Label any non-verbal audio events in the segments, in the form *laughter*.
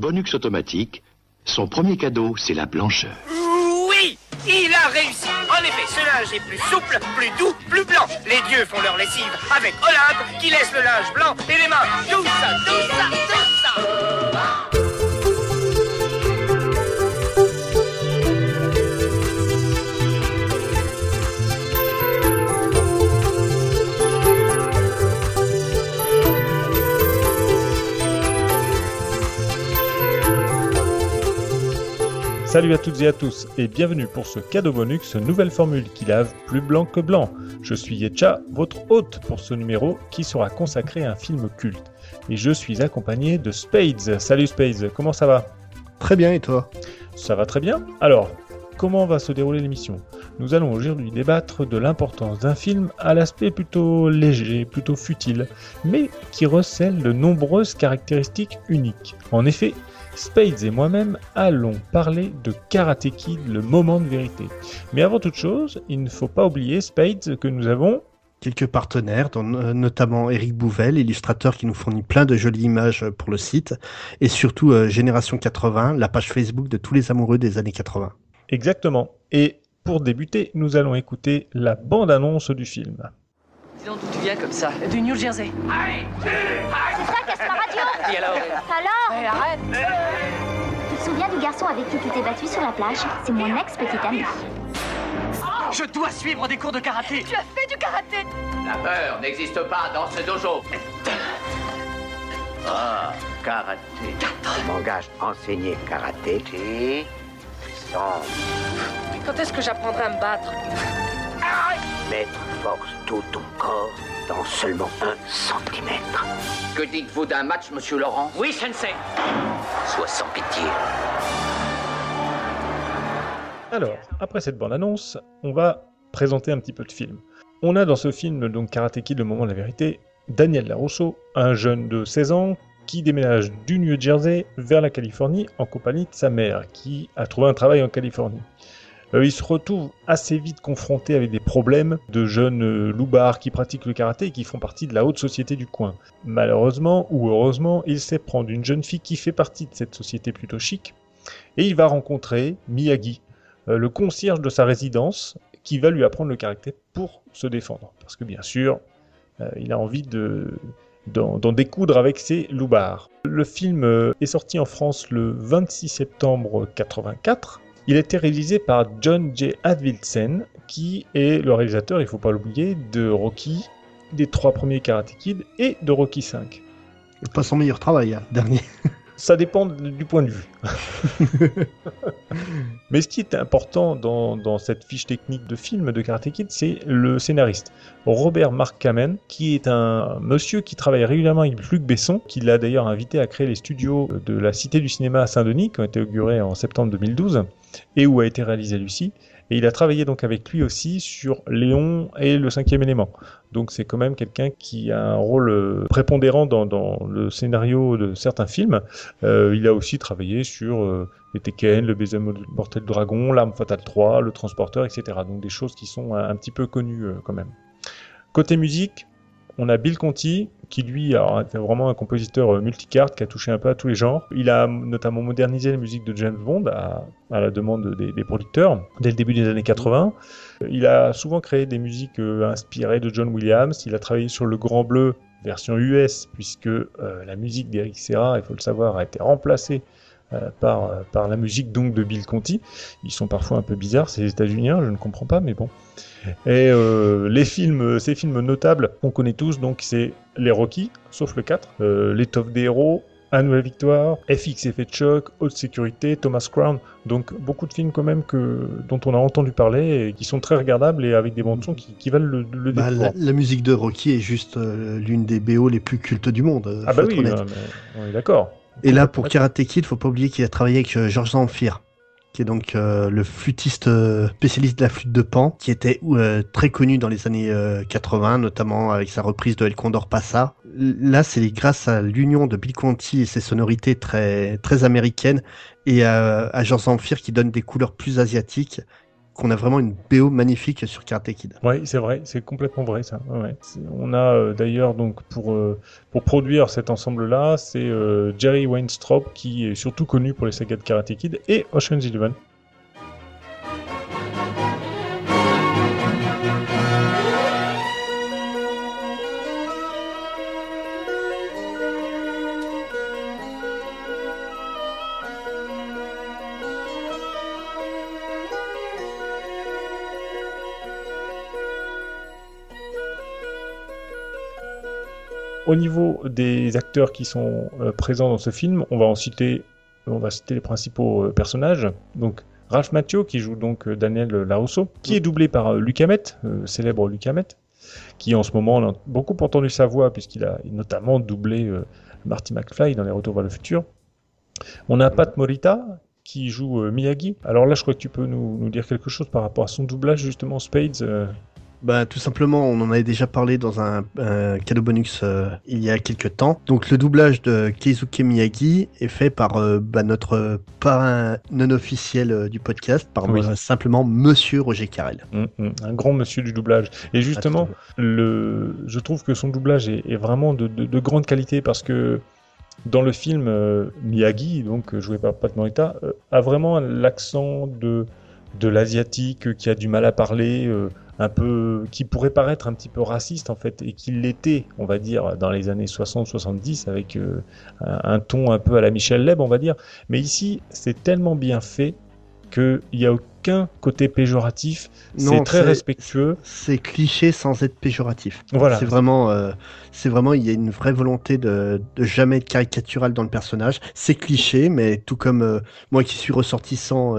Bonux automatique, son premier cadeau, c'est la blancheur. Oui Il a réussi En effet, ce linge est plus souple, plus doux, plus blanc. Les dieux font leur lessive avec Olympe qui laisse le linge blanc et les mains. Tout ça, tout ça, Salut à toutes et à tous et bienvenue pour ce cadeau bonus, nouvelle formule qui lave plus blanc que blanc. Je suis Yetcha, votre hôte pour ce numéro qui sera consacré à un film culte. Et je suis accompagné de Spades. Salut Spades, comment ça va? Très bien et toi? Ça va très bien. Alors, comment va se dérouler l'émission? Nous allons aujourd'hui débattre de l'importance d'un film à l'aspect plutôt léger, plutôt futile, mais qui recèle de nombreuses caractéristiques uniques. En effet, Spades et moi-même allons parler de Karate Kid, le moment de vérité. Mais avant toute chose, il ne faut pas oublier, Spades, que nous avons quelques partenaires, euh, notamment Eric Bouvel, illustrateur qui nous fournit plein de jolies images pour le site, et surtout euh, Génération 80, la page Facebook de tous les amoureux des années 80. Exactement. Et pour débuter, nous allons écouter la bande-annonce du film. Dis donc d'où tu viens comme ça? Du New Jersey. C'est ça, casse ma radio? Et alors? Alors? Arrête Tu te souviens du garçon avec qui tu t'es battu sur la plage? C'est mon ex-petite amie. Je dois suivre des cours de karaté Tu as fait du karaté La peur n'existe pas dans ce dojo. Ah, karaté. Je m'engage à enseigner karaté. Puissance. Quand est-ce que j'apprendrai à me battre? Mettre force tout ton corps dans seulement un centimètre. Que dites-vous d'un match, monsieur Laurent? Oui, sensei Sois sans pitié. Alors, après cette bande-annonce, on va présenter un petit peu de film. On a dans ce film, donc Karate Kid, le moment de la vérité, Daniel LaRusso, un jeune de 16 ans qui déménage du New Jersey vers la Californie en compagnie de sa mère, qui a trouvé un travail en Californie. Euh, il se retrouve assez vite confronté avec des problèmes de jeunes euh, loupards qui pratiquent le karaté et qui font partie de la haute société du coin. Malheureusement ou heureusement, il sait prendre une jeune fille qui fait partie de cette société plutôt chic et il va rencontrer Miyagi, euh, le concierge de sa résidence, qui va lui apprendre le karaté pour se défendre. Parce que bien sûr, il a envie de d'en découdre avec ses loupards. Le film est sorti en France le 26 septembre 84. Il a été réalisé par John J. Advilsen, qui est le réalisateur, il faut pas l'oublier, de Rocky, des trois premiers Karate Kid et de Rocky 5. Pas son meilleur travail, hein, dernier. *laughs* Ça dépend du point de vue. *laughs* Mais ce qui est important dans, dans cette fiche technique de film de Karate Kid, c'est le scénariste. Robert Mark Kamen, qui est un monsieur qui travaille régulièrement avec Luc Besson, qui l'a d'ailleurs invité à créer les studios de la Cité du Cinéma à Saint-Denis, qui ont été inaugurés en septembre 2012, et où a été réalisé Lucie. Et il a travaillé donc avec lui aussi sur Léon et le cinquième élément. Donc c'est quand même quelqu'un qui a un rôle euh, prépondérant dans, le scénario de certains films. Euh, il a aussi travaillé sur euh, les Tekken, le baiser mortel dragon, l'arme fatale 3, le transporteur, etc. Donc des choses qui sont un, petit peu connues quand même. Côté musique, on a Bill Conti, qui lui alors, est vraiment un compositeur euh, multicarte, qui a touché un peu à tous les genres. Il a notamment modernisé la musique de James Bond à, la demande des, producteurs dès le début des années 80. Euh, Il a souvent créé des musiques euh, inspirées de John Williams. Il a travaillé sur Le Grand Bleu, version US, puisque la musique d'Eric Serra, il faut le savoir, a été remplacée par, euh, par la musique donc de Bill Conti. Ils sont parfois un peu bizarres, ces États-Unis, je ne comprends pas, mais bon. Et euh, les films, ces films notables qu'on connaît tous, donc c'est les Rocky, sauf le 4, euh, L'étoffe des héros, Un nouvelle victoire, FX Effet de choc, Haute sécurité, Thomas Crown, donc beaucoup de films quand même que, dont on a entendu parler et qui sont très regardables et avec des bandes son qui, qui valent le, le Bah, la, la musique de Rocky est juste euh, l'une des BO les plus cultes du monde. euh, Ah bah oui, euh, mais on est d'accord. Et là, pour Karate Kid, faut pas oublier qu'il a travaillé avec euh, Georges Zamfir, qui est donc euh, le flûtiste euh, spécialiste de la flûte de Pan, qui était euh, très connu dans les années euh, 80, notamment avec sa reprise de El Condor Passa. Là, c'est grâce à l'union de Bill Conti et ses sonorités très très américaines et à, à Georges Zamfir qui donne des couleurs plus asiatiques qu'on a vraiment une BO magnifique sur Karate Kid. Oui, c'est vrai, c'est complètement vrai ça. On a euh, d'ailleurs donc pour euh, pour produire cet ensemble-là, c'est euh, Jerry Weintraub qui est surtout connu pour les sagas de Karate Kid et Ocean's Eleven. Au niveau des acteurs qui sont euh, présents dans ce film, on va en citer, les principaux euh, personnages. Donc Ralph Macchio qui joue donc euh, Daniel Larosso, qui est doublé par Luc Hamet, célèbre Luc Hamet, qui en ce moment a beaucoup entendu sa voix puisqu'il a notamment doublé Marty McFly dans Les Retours vers le futur. On a Pat Morita qui joue Miyagi. Alors là, je crois que tu peux nous, dire quelque chose par rapport à son doublage justement Spades. Bah, tout simplement, on en avait déjà parlé dans un, cadeau bonus euh, il y a quelques temps. Donc, le doublage de Keizuke Miyagi est fait par euh, bah, notre parrain non officiel euh, du podcast, par simplement Monsieur Roger Carrel. Hum, hum, un grand monsieur du doublage. Et justement, le, je trouve que son doublage est, vraiment de, de, grande qualité parce que dans le film, Miyagi, donc joué par Pat Morita, a vraiment l'accent de, de l'asiatique qui a du mal à parler un peu qui pourrait paraître un petit peu raciste en fait et qui l'était on va dire dans les années 60-70 avec euh, un, ton un peu à la Michel Leb on va dire. Mais ici c'est tellement bien fait qu'il n'y a aucun côté péjoratif. C'est très respectueux. c'est cliché sans être péjoratif. Voilà. C'est vraiment euh, c'est vraiment il y a une vraie volonté de, de, jamais être caricatural dans le personnage. C'est cliché mais tout comme euh, moi qui suis ressortissant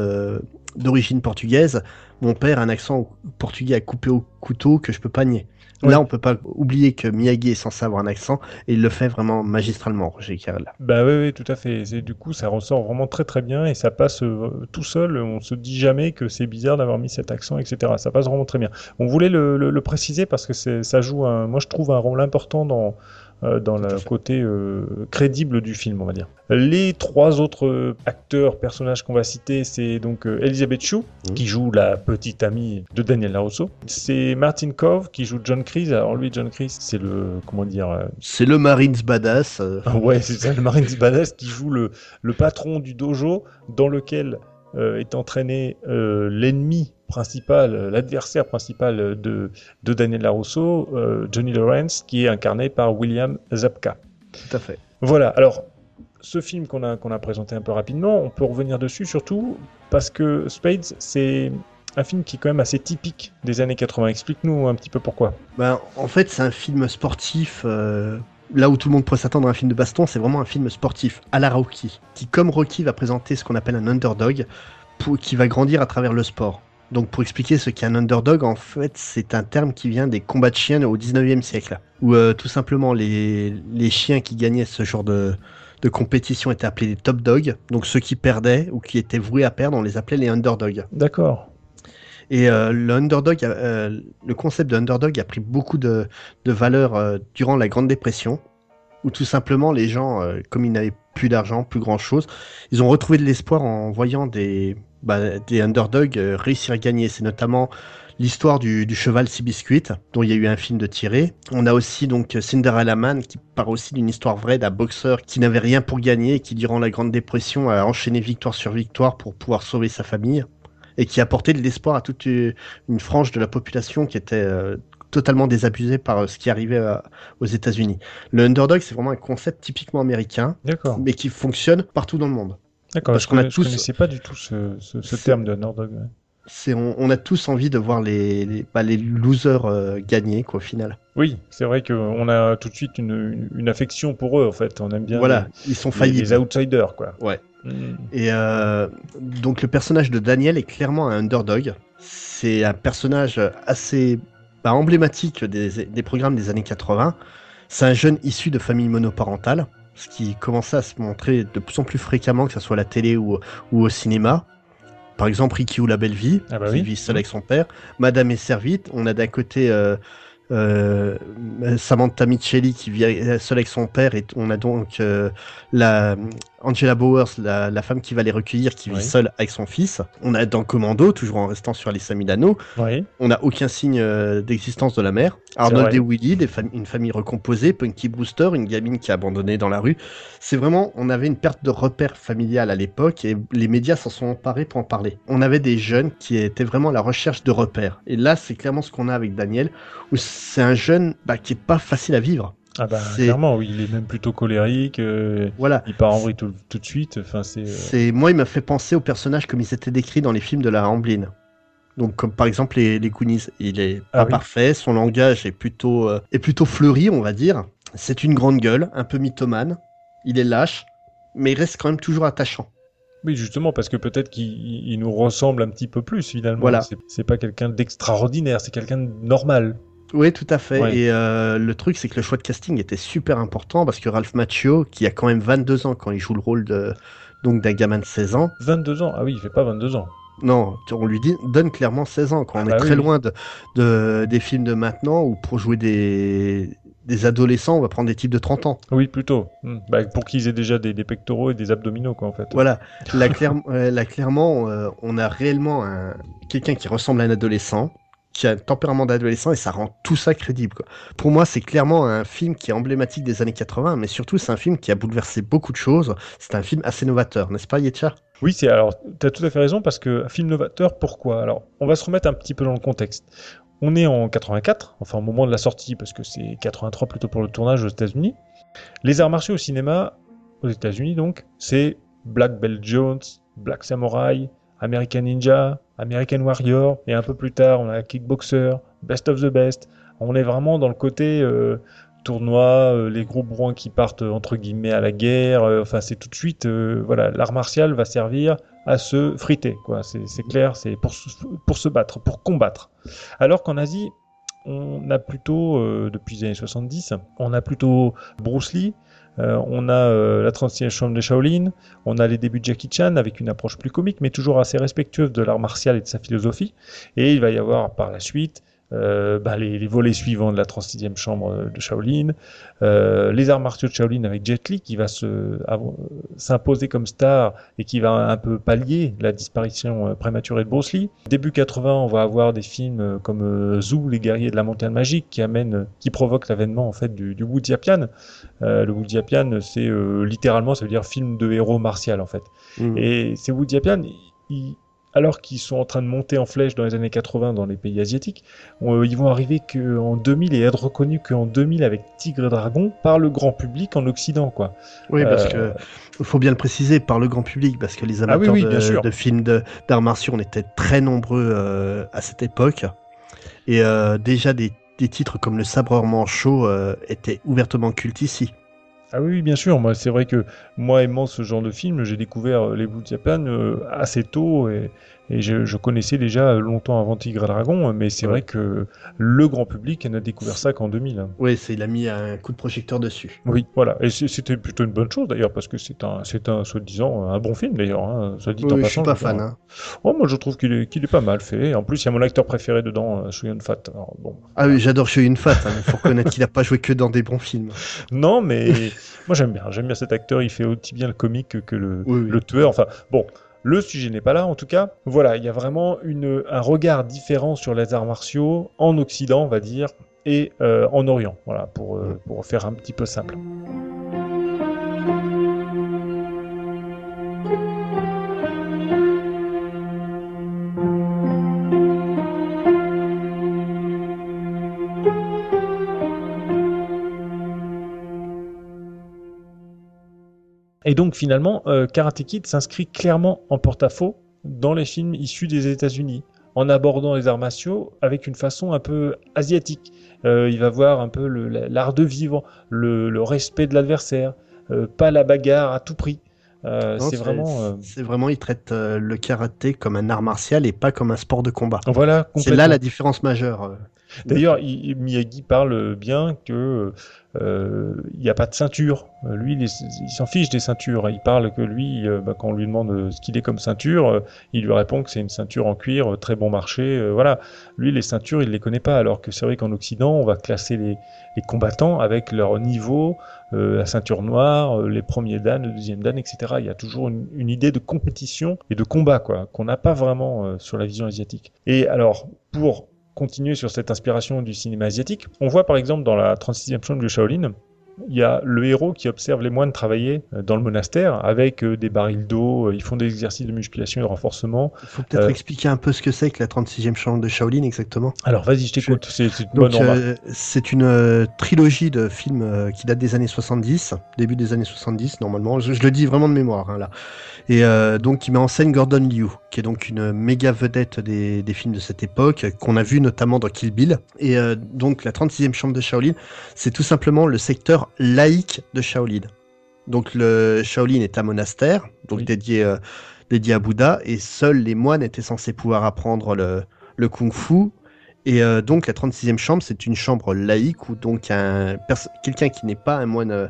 d'origine portugaise mon père a un accent portugais à couper au couteau que je peux pas nier. Là, on peut pas oublier que Miyagi est censé avoir un accent et il le fait vraiment magistralement, Roger Carrel. Bah oui, oui, tout à fait. Du coup, ça ressort vraiment très très bien et ça passe euh, tout seul. On se dit jamais que c'est bizarre d'avoir mis cet accent, etc. Ça passe vraiment très bien. On voulait le, préciser parce que ça joue un, moi je trouve un rôle important dans dans le côté euh, crédible du film, on va dire. Les trois autres euh, acteurs, personnages qu'on va citer, c'est donc Elizabeth Shue, mmh. qui joue la petite amie de Daniel LaRusso. C'est Martin Cove, qui joue John Kreese. Alors lui, John Kreese, c'est le, comment dire... C'est le Marines Badass. ouais, c'est ça, le Marines Badass qui joue le, le patron du dojo dans lequel est entraîné l'ennemi principal, euh, l'adversaire principal de, de Daniel LaRusso, euh, Johnny Lawrence, qui est incarné par William Zabka. Tout à fait. Voilà, alors ce film qu'on a, qu'on a présenté un peu rapidement, on peut revenir dessus surtout parce que Spades, c'est un film qui est quand même assez typique des années 80. Explique-nous un petit peu pourquoi. Ben, en fait, c'est un film sportif. Euh, là où tout le monde pourrait s'attendre à un film de baston, c'est vraiment un film sportif à la Rocky, qui, comme Rocky, va présenter ce qu'on appelle un underdog, pour, qui va grandir à travers le sport. Donc pour expliquer ce qu'est un underdog, en fait, c'est un terme qui vient des combats de chiens au 19e siècle, où euh, tout simplement les, les chiens qui gagnaient ce genre de, de compétition étaient appelés les top dogs. Donc ceux qui perdaient ou qui étaient voués à perdre, on les appelait les underdogs. D'accord. Et euh, le underdog, euh, le concept de underdog a pris beaucoup de, de valeur durant la Grande Dépression, où tout simplement les gens, comme ils n'avaient plus d'argent, plus grand chose, ils ont retrouvé de l'espoir en voyant des, bah, underdogs euh, réussir à gagner. C'est notamment l'histoire du, cheval Sibiscuit, dont il y a eu un film de tiré. On a aussi donc Cinderella Man, qui part aussi d'une histoire vraie d'un boxeur qui n'avait rien pour gagner et qui, durant la Grande Dépression, a enchaîné victoire sur victoire pour pouvoir sauver sa famille et qui a apporté de l'espoir à toute une frange de la population qui était euh, totalement désabusée par euh, ce qui arrivait aux États-Unis. Le underdog, c'est vraiment un concept typiquement américain, mais qui fonctionne partout dans le monde. D'accord, parce qu'on a tous. connaissais pas du tout ce, ce, terme de underdog. C'est, on, a tous envie de voir les, les, bah, les losers euh, gagner, quoi, au final. Oui, c'est vrai qu'on a tout de suite une, une, affection pour eux, en fait. On aime bien. Voilà, ils sont faillibles. Les, outsiders, quoi. Ouais. Hmm. Et euh, donc, le personnage de Daniel est clairement un underdog. C'est un personnage assez bah, emblématique des, des programmes des années 80. C'est un jeune issu de famille monoparentale ce qui commençait à se montrer de plus en plus fréquemment, que ce soit à la télé ou, ou au cinéma. Par exemple, Ricky ou la belle vie, ah bah qui vit seul avec son père. Madame est servite. On a d'un côté euh, euh, Samantha Micheli qui vit seule avec son père et on a donc euh, la Angela Bowers, la, la femme qui va les recueillir, qui Oui. vit seule avec son fils. On a dans Commando, toujours en restant sur Alissa Milano, Oui. on n'a aucun signe euh, d'existence de la mère. Arnold et Willy, des fam- une famille recomposée, Punky Brewster, une gamine qui est abandonnée dans la rue. C'est vraiment, on avait une perte de repère familial à l'époque et les médias s'en sont emparés pour en parler. On avait des jeunes qui étaient vraiment à la recherche de repères. Et là, c'est clairement ce qu'on a avec Daniel, où c'est un jeune bah, qui est pas facile à vivre. Ah bah clairement, oui, il est même plutôt colérique. euh, Voilà. il part en vrille tout, tout de suite. Enfin, c'est. euh, C'est moi, il m'a fait penser aux personnages comme ils étaient décrits dans les films de la Amblin. Donc comme par exemple les, les Goonies, il est pas Ah oui. parfait, son langage est plutôt euh, est plutôt fleuri, on va dire. C'est une grande gueule, un peu mythomane. Il est lâche, mais il reste quand même toujours attachant. Oui, justement, parce que peut-être qu'il il nous ressemble un petit peu plus finalement. Voilà. C'est pas quelqu'un d'extraordinaire, c'est quelqu'un de normal. Oui, tout à fait. Ouais. Et euh, le truc, c'est que le choix de casting était super important parce que Ralph Macchio, qui a quand même 22 ans quand il joue le rôle de donc d'un gamin de 16 ans, 22 ans? Ah oui, il fait pas 22 ans. non, on lui dit donne clairement 16 ans. Quand Ah on bah est très oui. loin de, de- des films de maintenant où pour jouer des des adolescents, on va prendre des types de 30 ans. Oui, plutôt. Hmm. Bah, pour qu'ils aient déjà des, des pectoraux et des abdominaux, quoi, en fait. Voilà, *laughs* là, euh, là, clairement, euh, on a réellement un... quelqu'un qui ressemble à un adolescent, qui a un tempérament d'adolescent, et ça rend tout ça crédible. Pour moi, c'est clairement un film qui est emblématique des années 80, mais surtout, c'est un film qui a bouleversé beaucoup de choses. C'est un film assez novateur, n'est-ce pas, Yetcha Oui, c'est alors, tu as tout à fait raison parce que film novateur, pourquoi? Alors, on va se remettre un petit peu dans le contexte. On est en 84, enfin au moment de la sortie, parce que c'est 83 plutôt pour le tournage aux États-Unis. Les arts martiaux au cinéma, aux États-Unis donc, c'est Black Belt Jones, Black Samurai, American Ninja, American Warrior, et un peu plus tard, on a Kickboxer, Best of the Best. On est vraiment dans le côté euh, tournoi, euh, les gros bourrins qui partent euh, entre guillemets à la guerre. enfin, c'est tout de suite, voilà, l'art martial va servir à se friter, quoi. C'est clair, c'est pour, se- pour se battre, pour combattre. Alors qu'en Asie, on a plutôt, depuis les années 70, on a plutôt Bruce Lee, euh, on a euh, la 36e chambre de Shaolin, on a les débuts de Jackie Chan avec une approche plus comique, mais toujours assez respectueuse de l'art martial et de sa philosophie. Et il va y avoir par la suite euh, bah, les, les volets suivants de la 36e chambre de Shaolin, euh, les arts martiaux de Shaolin avec Jet Li qui va se s'imposer comme star et qui va un peu pallier la disparition euh, prématurée de Bruce Lee. Début 80, on va avoir des films euh, comme euh, Zoo, les guerriers de la montagne magique, qui amènent, qui provoquent l'avènement en fait du, du Wujiapian. Euh, le Wujiapian, c'est euh, littéralement, ça veut dire film de héros martial en fait. Mm. Et ces Wujiapian, ils- alors qu'ils sont en train de monter en flèche dans les années 80 dans les pays asiatiques, on- ils vont arriver qu'en 2000 et être reconnus qu'en 2000 avec Tigre et Dragon par le grand public en Occident, quoi. Oui, parce Euh, que faut bien le préciser par le grand public, parce que les Ah oui, amateurs oui, de, films d'arts martiaux, on était très nombreux euh, à cette époque. Et euh, déjà, des, des titres comme Le Sabreur Manchot euh, étaient ouvertement cultes ici. Ah oui, bien sûr. Moi, c'est vrai que moi, aimant ce genre de film, j'ai découvert euh, les Wujiapian euh, assez tôt et, et je, je connaissais déjà longtemps avant Tigre et Dragon, mais c'est Ouais. vrai que le grand public n'a découvert ça qu'en 2000. hein. Oui, il a mis un coup de projecteur dessus. Oui, voilà. Et c'était plutôt une bonne chose d'ailleurs, parce que c'est un, c'est un, soi-disant, un bon film d'ailleurs. Hein, soit dit en Oui, je suis passant, pas fan. Hein. Oh, moi, je trouve qu'il est, qu'il est pas mal fait. En plus, il y a mon acteur préféré dedans, euh, Choi Fat. Alors, bon. Ah oui, j'adore Choi Yun Fat. Il faut reconnaître qu'il a pas joué que dans des bons films. *laughs* Non, mais moi j'aime bien. J'aime bien cet acteur. Il fait aussi bien le comique que, le, oui. le tueur. Enfin, bon. Le sujet n'est pas là, en tout cas. Voilà, il y a vraiment un regard différent sur les arts martiaux en Occident, on va dire, et euh, en Orient. Voilà, euh, pour faire un petit peu simple. Et donc finalement, euh, Karate Kid s'inscrit clairement en porte-à-faux dans les films issus des États-Unis, en abordant les arts martiaux avec une façon un peu asiatique. Euh, il va voir un peu l'art de vivre, le, le respect de l'adversaire, euh, pas la bagarre à tout prix. Euh, c'est vraiment. euh, C'est vraiment, il traite euh, le karaté comme un art martial et pas comme un sport de combat. Voilà, C'est là la différence majeure. D'ailleurs, il- Miyagi parle bien que euh, il n'y a pas de ceinture. Euh, Lui, il, s'en fiche des ceintures. Il parle que lui, euh, bah, quand on lui demande ce qu'il est comme ceinture, il lui répond que c'est une ceinture en cuir, très bon marché. euh, voilà. Lui, les ceintures, il les connaît pas. Alors que c'est vrai qu'en Occident, on va classer les, les combattants avec leur niveau, euh, la ceinture noire, les premiers dan, le deuxième dan, etc. Il y a toujours une, une idée de compétition et de combat, quoi, qu'on n'a pas vraiment sur la vision asiatique. Et alors, pour continuer sur cette inspiration du cinéma asiatique, on voit par exemple dans la 36e chambre de Shaolin, il y a le héros qui observe les moines travailler euh, dans le monastère avec euh, des barils d'eau, euh, ils font des exercices de musculation et de renforcement. Il faut peut-être Euh, expliquer un peu ce que c'est que la 36e chambre de Shaolin exactement. Alors vas-y, je t'écoute, c'est c'est une euh, euh, trilogie de films qui date des années 70, début des années 70 normalement. Je, je le dis vraiment de mémoire hein, là. Et donc qui met en scène Gordon Liu, qui est donc une méga vedette des, des films de cette époque, qu'on a vu notamment dans Kill Bill. Et donc la 36e chambre de Shaolin, c'est tout simplement le secteur laïque de Shaolin. Donc le Shaolin est un monastère, donc Oui. dédié, euh, dédié à Bouddha, et seuls les moines étaient censés pouvoir apprendre le, le kung-fu. Et euh, donc la 36e chambre, c'est une chambre laïque où donc un quelqu'un qui n'est pas un moine euh,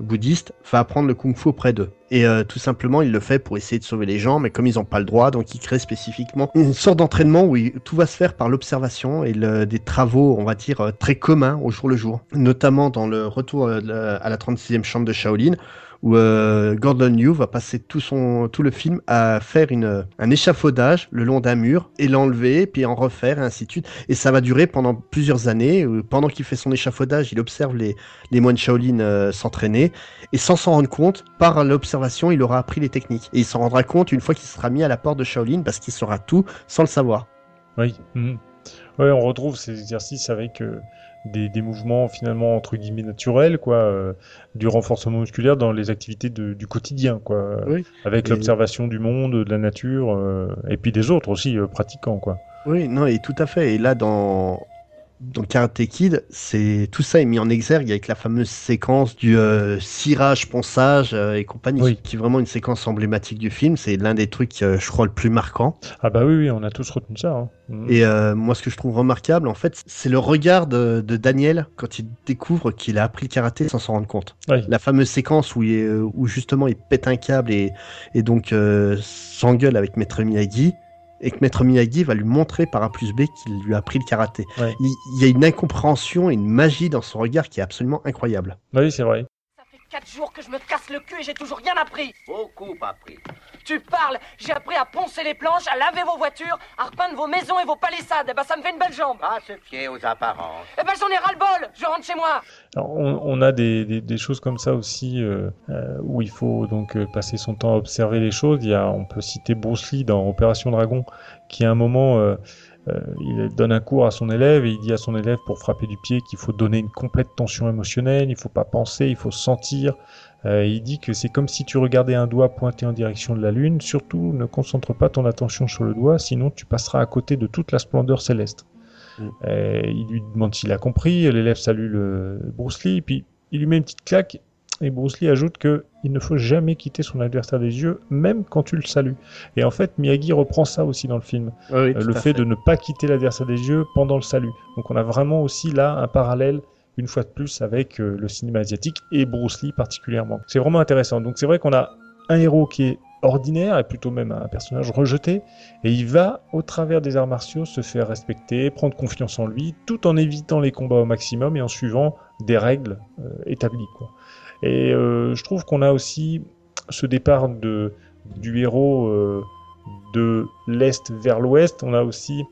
bouddhiste va apprendre le kung-fu auprès d'eux. Et euh, tout simplement, il le fait pour essayer de sauver les gens, mais comme ils n'ont pas le droit, donc il crée spécifiquement une sorte d'entraînement où tout va se faire par l'observation et des travaux, on va dire, euh, très communs au jour le jour. Notamment dans le retour euh, à la 36e chambre de Shaolin, où euh, Gordon Liu va passer tout son tout le film à faire une un échafaudage le long d'un mur et l'enlever puis en refaire et ainsi de suite et ça va durer pendant plusieurs années où pendant qu'il fait son échafaudage il observe les les moines Shaolin euh, s'entraîner et sans s'en rendre compte par l'observation il aura appris les techniques et il s'en rendra compte une fois qu'il sera mis à la porte de Shaolin parce qu'il saura tout sans le savoir Oui. mhm. Ouais, on retrouve ces exercices avec euh, des, des mouvements finalement entre guillemets naturels, quoi, euh, du renforcement musculaire dans les activités de- du quotidien, quoi, Oui. avec Et- l'observation du monde, de la nature, euh, et puis des autres aussi pratiquants, quoi. Oui, non, et tout à fait. Et là, dans, dans Karate Kid, c'est tout ça est mis en exergue avec la fameuse séquence du euh, cirage, ponçage euh, et compagnie, Oui. qui est vraiment une séquence emblématique du film. C'est l'un des trucs, euh, je crois, le plus marquant. Ah bah oui, oui, on a tous retenu ça. hein. Mhm. Et euh, moi, ce que je trouve remarquable, en fait, c'est le regard de, de Daniel quand il découvre qu'il a appris le karaté sans s'en rendre compte. Oui. La fameuse séquence où, il, est, euh, où justement il pète un câble et, et donc euh, s'engueule avec Maître Miyagi, et que Maître Miyagi va lui montrer par A plus B qu'il lui a appris le karaté. Ouais. Il, il y a une incompréhension et une magie dans son regard qui est absolument incroyable. Oui, c'est vrai. Ça fait quatre jours que je me casse le cul et j'ai toujours rien appris. Beaucoup appris. Tu parles, j'ai appris à poncer les planches, à laver vos voitures, à repeindre vos maisons et vos palissades. Eh ben ça me fait une belle jambe. Pas se fier aux apparences. Eh ben j'en ai ras le bol. Je rentre chez moi. Alors, on, on a des, des, des choses comme ça aussi euh, euh, où il faut donc euh, passer son temps à observer les choses. Il y a, on peut citer Bruce Lee dans Opération Dragon, qui à un moment euh, euh, il donne un cours à son élève et il dit à son élève pour frapper du pied qu'il faut donner une complète tension émotionnelle, il faut pas penser, il faut sentir. Euh, il dit que c'est comme si tu regardais un doigt pointé en direction de la lune. Surtout, ne concentre pas ton attention sur le doigt, sinon tu passeras à côté de toute la splendeur céleste. Mm. Euh, il lui demande s'il a compris. L'élève salue le Bruce Lee, puis il lui met une petite claque. Et Bruce Lee ajoute que il ne faut jamais quitter son adversaire des yeux, même quand tu le salues. Et en fait, Miyagi reprend ça aussi dans le film. Euh, le fait, de ne pas quitter l'adversaire des yeux pendant le salut. Donc on a vraiment aussi là un parallèle une fois de plus avec euh, le cinéma asiatique et Bruce Lee particulièrement. C'est vraiment intéressant. Donc c'est vrai qu'on a un héros qui est ordinaire et plutôt même un personnage rejeté et il va au travers des arts martiaux se faire respecter, prendre confiance en lui tout en évitant les combats au maximum et en suivant des règles euh, établies. Et euh, je trouve qu'on a aussi ce départ de du héros de l'est vers l'ouest, on a aussi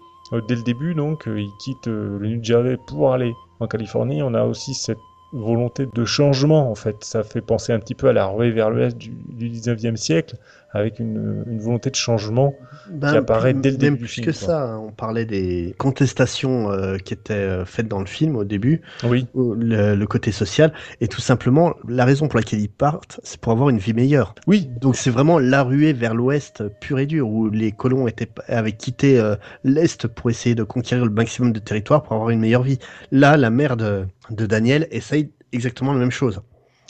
dès le début donc il quitte le New Jersey pour aller en Californie, on a aussi cette volonté de changement en fait. Ça fait penser un petit peu à la ruée vers l'ouest du, du 19e siècle avec une, une volonté de changement Ben, qui apparaît plus- dès le même début plus du film, que quoi. ça, hein. on parlait des contestations euh, qui étaient euh, faites dans le film au début, Oui, ou le, le côté social, et tout simplement la raison pour laquelle ils partent, c'est pour avoir une vie meilleure. oui, Donc c'est vraiment la ruée vers l'ouest pure et dure, où les colons étaient, avaient quitté euh, l'est pour essayer de conquérir le maximum de territoire pour avoir une meilleure vie. Là, la mère de, de Daniel essaye exactement la même chose.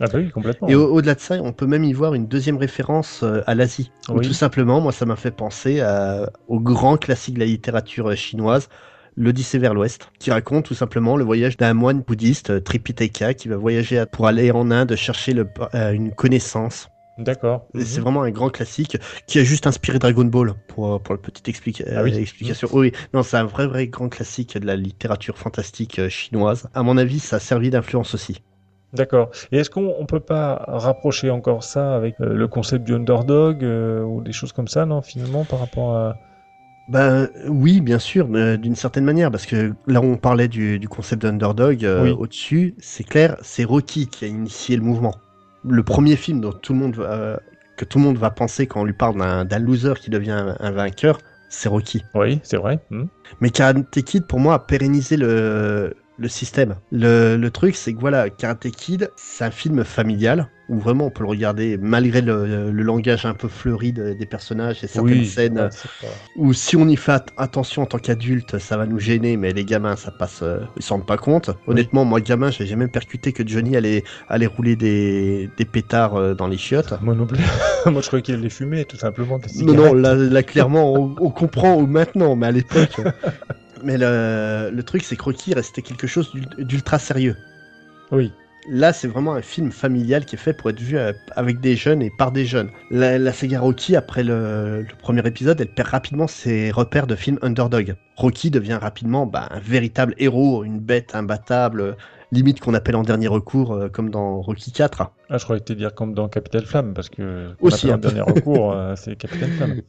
Ah bah oui, complètement. Et au- au-delà de ça, on peut même y voir une deuxième référence euh, à l'Asie. Oui. Tout simplement, moi, ça m'a fait penser à- au grand classique de la littérature euh, chinoise, l'Odyssée vers l'Ouest, qui raconte tout simplement le voyage d'un moine bouddhiste, euh, Tripitaka, qui va voyager pour aller en Inde chercher le, euh, une connaissance. D'accord. C'est Mhm. vraiment un grand classique qui a juste inspiré Dragon Ball pour, pour la petite explica- Ah oui. explication. Oui, non, c'est un vrai, vrai grand classique de la littérature fantastique chinoise. À mon avis, ça a servi d'influence aussi. D'accord. Et est-ce qu'on on peut pas rapprocher encore ça avec euh, le concept du underdog euh, ou des choses comme ça, non, finalement, par rapport à... Ben oui, bien sûr, euh, d'une certaine manière, parce que là on parlait du, du concept d'underdog Oui. au-dessus, c'est clair, c'est Rocky qui a initié le mouvement. Le premier film dont tout le monde va- que tout le monde va penser quand on lui parle d'un loser qui devient un, un vainqueur, c'est Rocky. Oui, c'est vrai. Mhm. Mais Karate Kid, pour moi, a pérennisé le, le système. Le, le truc, c'est que voilà, Karate Kid, c'est un film familial où vraiment on peut le regarder malgré le, le langage un peu fleuri de- des personnages et certaines Oui, scènes ouais, où si on y fait at- attention en tant qu'adulte, ça va nous gêner, mais les gamins, ça passe, euh, ils s'en rendent pas compte. Honnêtement, moi, gamin, j'ai jamais percuté que Johnny allait, allait rouler des, des pétards euh, dans les chiottes. *laughs* Moi non plus. *laughs* Moi, je croyais qu'il allait fumer, tout simplement. Non, non, là, là clairement, on, on comprend maintenant, mais à l'époque. *laughs* mais le, le truc, c'est que Rocky restait quelque chose d'ul- d'ultra sérieux. Oui. Là, c'est vraiment un film familial qui est fait pour être vu euh, avec des jeunes et par des jeunes. La, la saga Rocky, après le, le premier épisode, elle perd rapidement ses repères de film underdog. Rocky devient rapidement bah, un véritable héros, une bête imbattable, limite qu'on appelle en dernier recours, euh, comme dans Rocky 4. Ah, je croyais que tu dire comme dans Capital Flamme, parce que Aussi, un en peu. dernier *laughs* recours, euh, c'est Capital Flamme.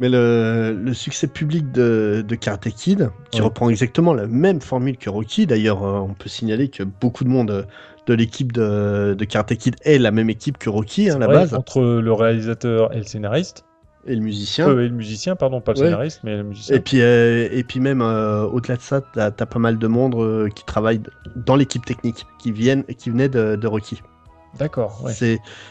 Mais le, le succès public de, de Karate Kid, qui reprend exactement la même formule que Rocky, d'ailleurs, euh, on peut signaler que beaucoup de monde de l'équipe de, de Karate Kid est la même équipe que Rocky, hein, à la base, Entre le réalisateur et le scénariste. Et le musicien. Euh, et le musicien, pardon, pas le Ouais. scénariste, mais le musicien. Et puis, euh, et puis même euh, au-delà de ça, t'as as pas mal de monde euh, qui travaille dans l'équipe technique, qui viennent, qui venaient de, de Rocky. D'accord, ouais.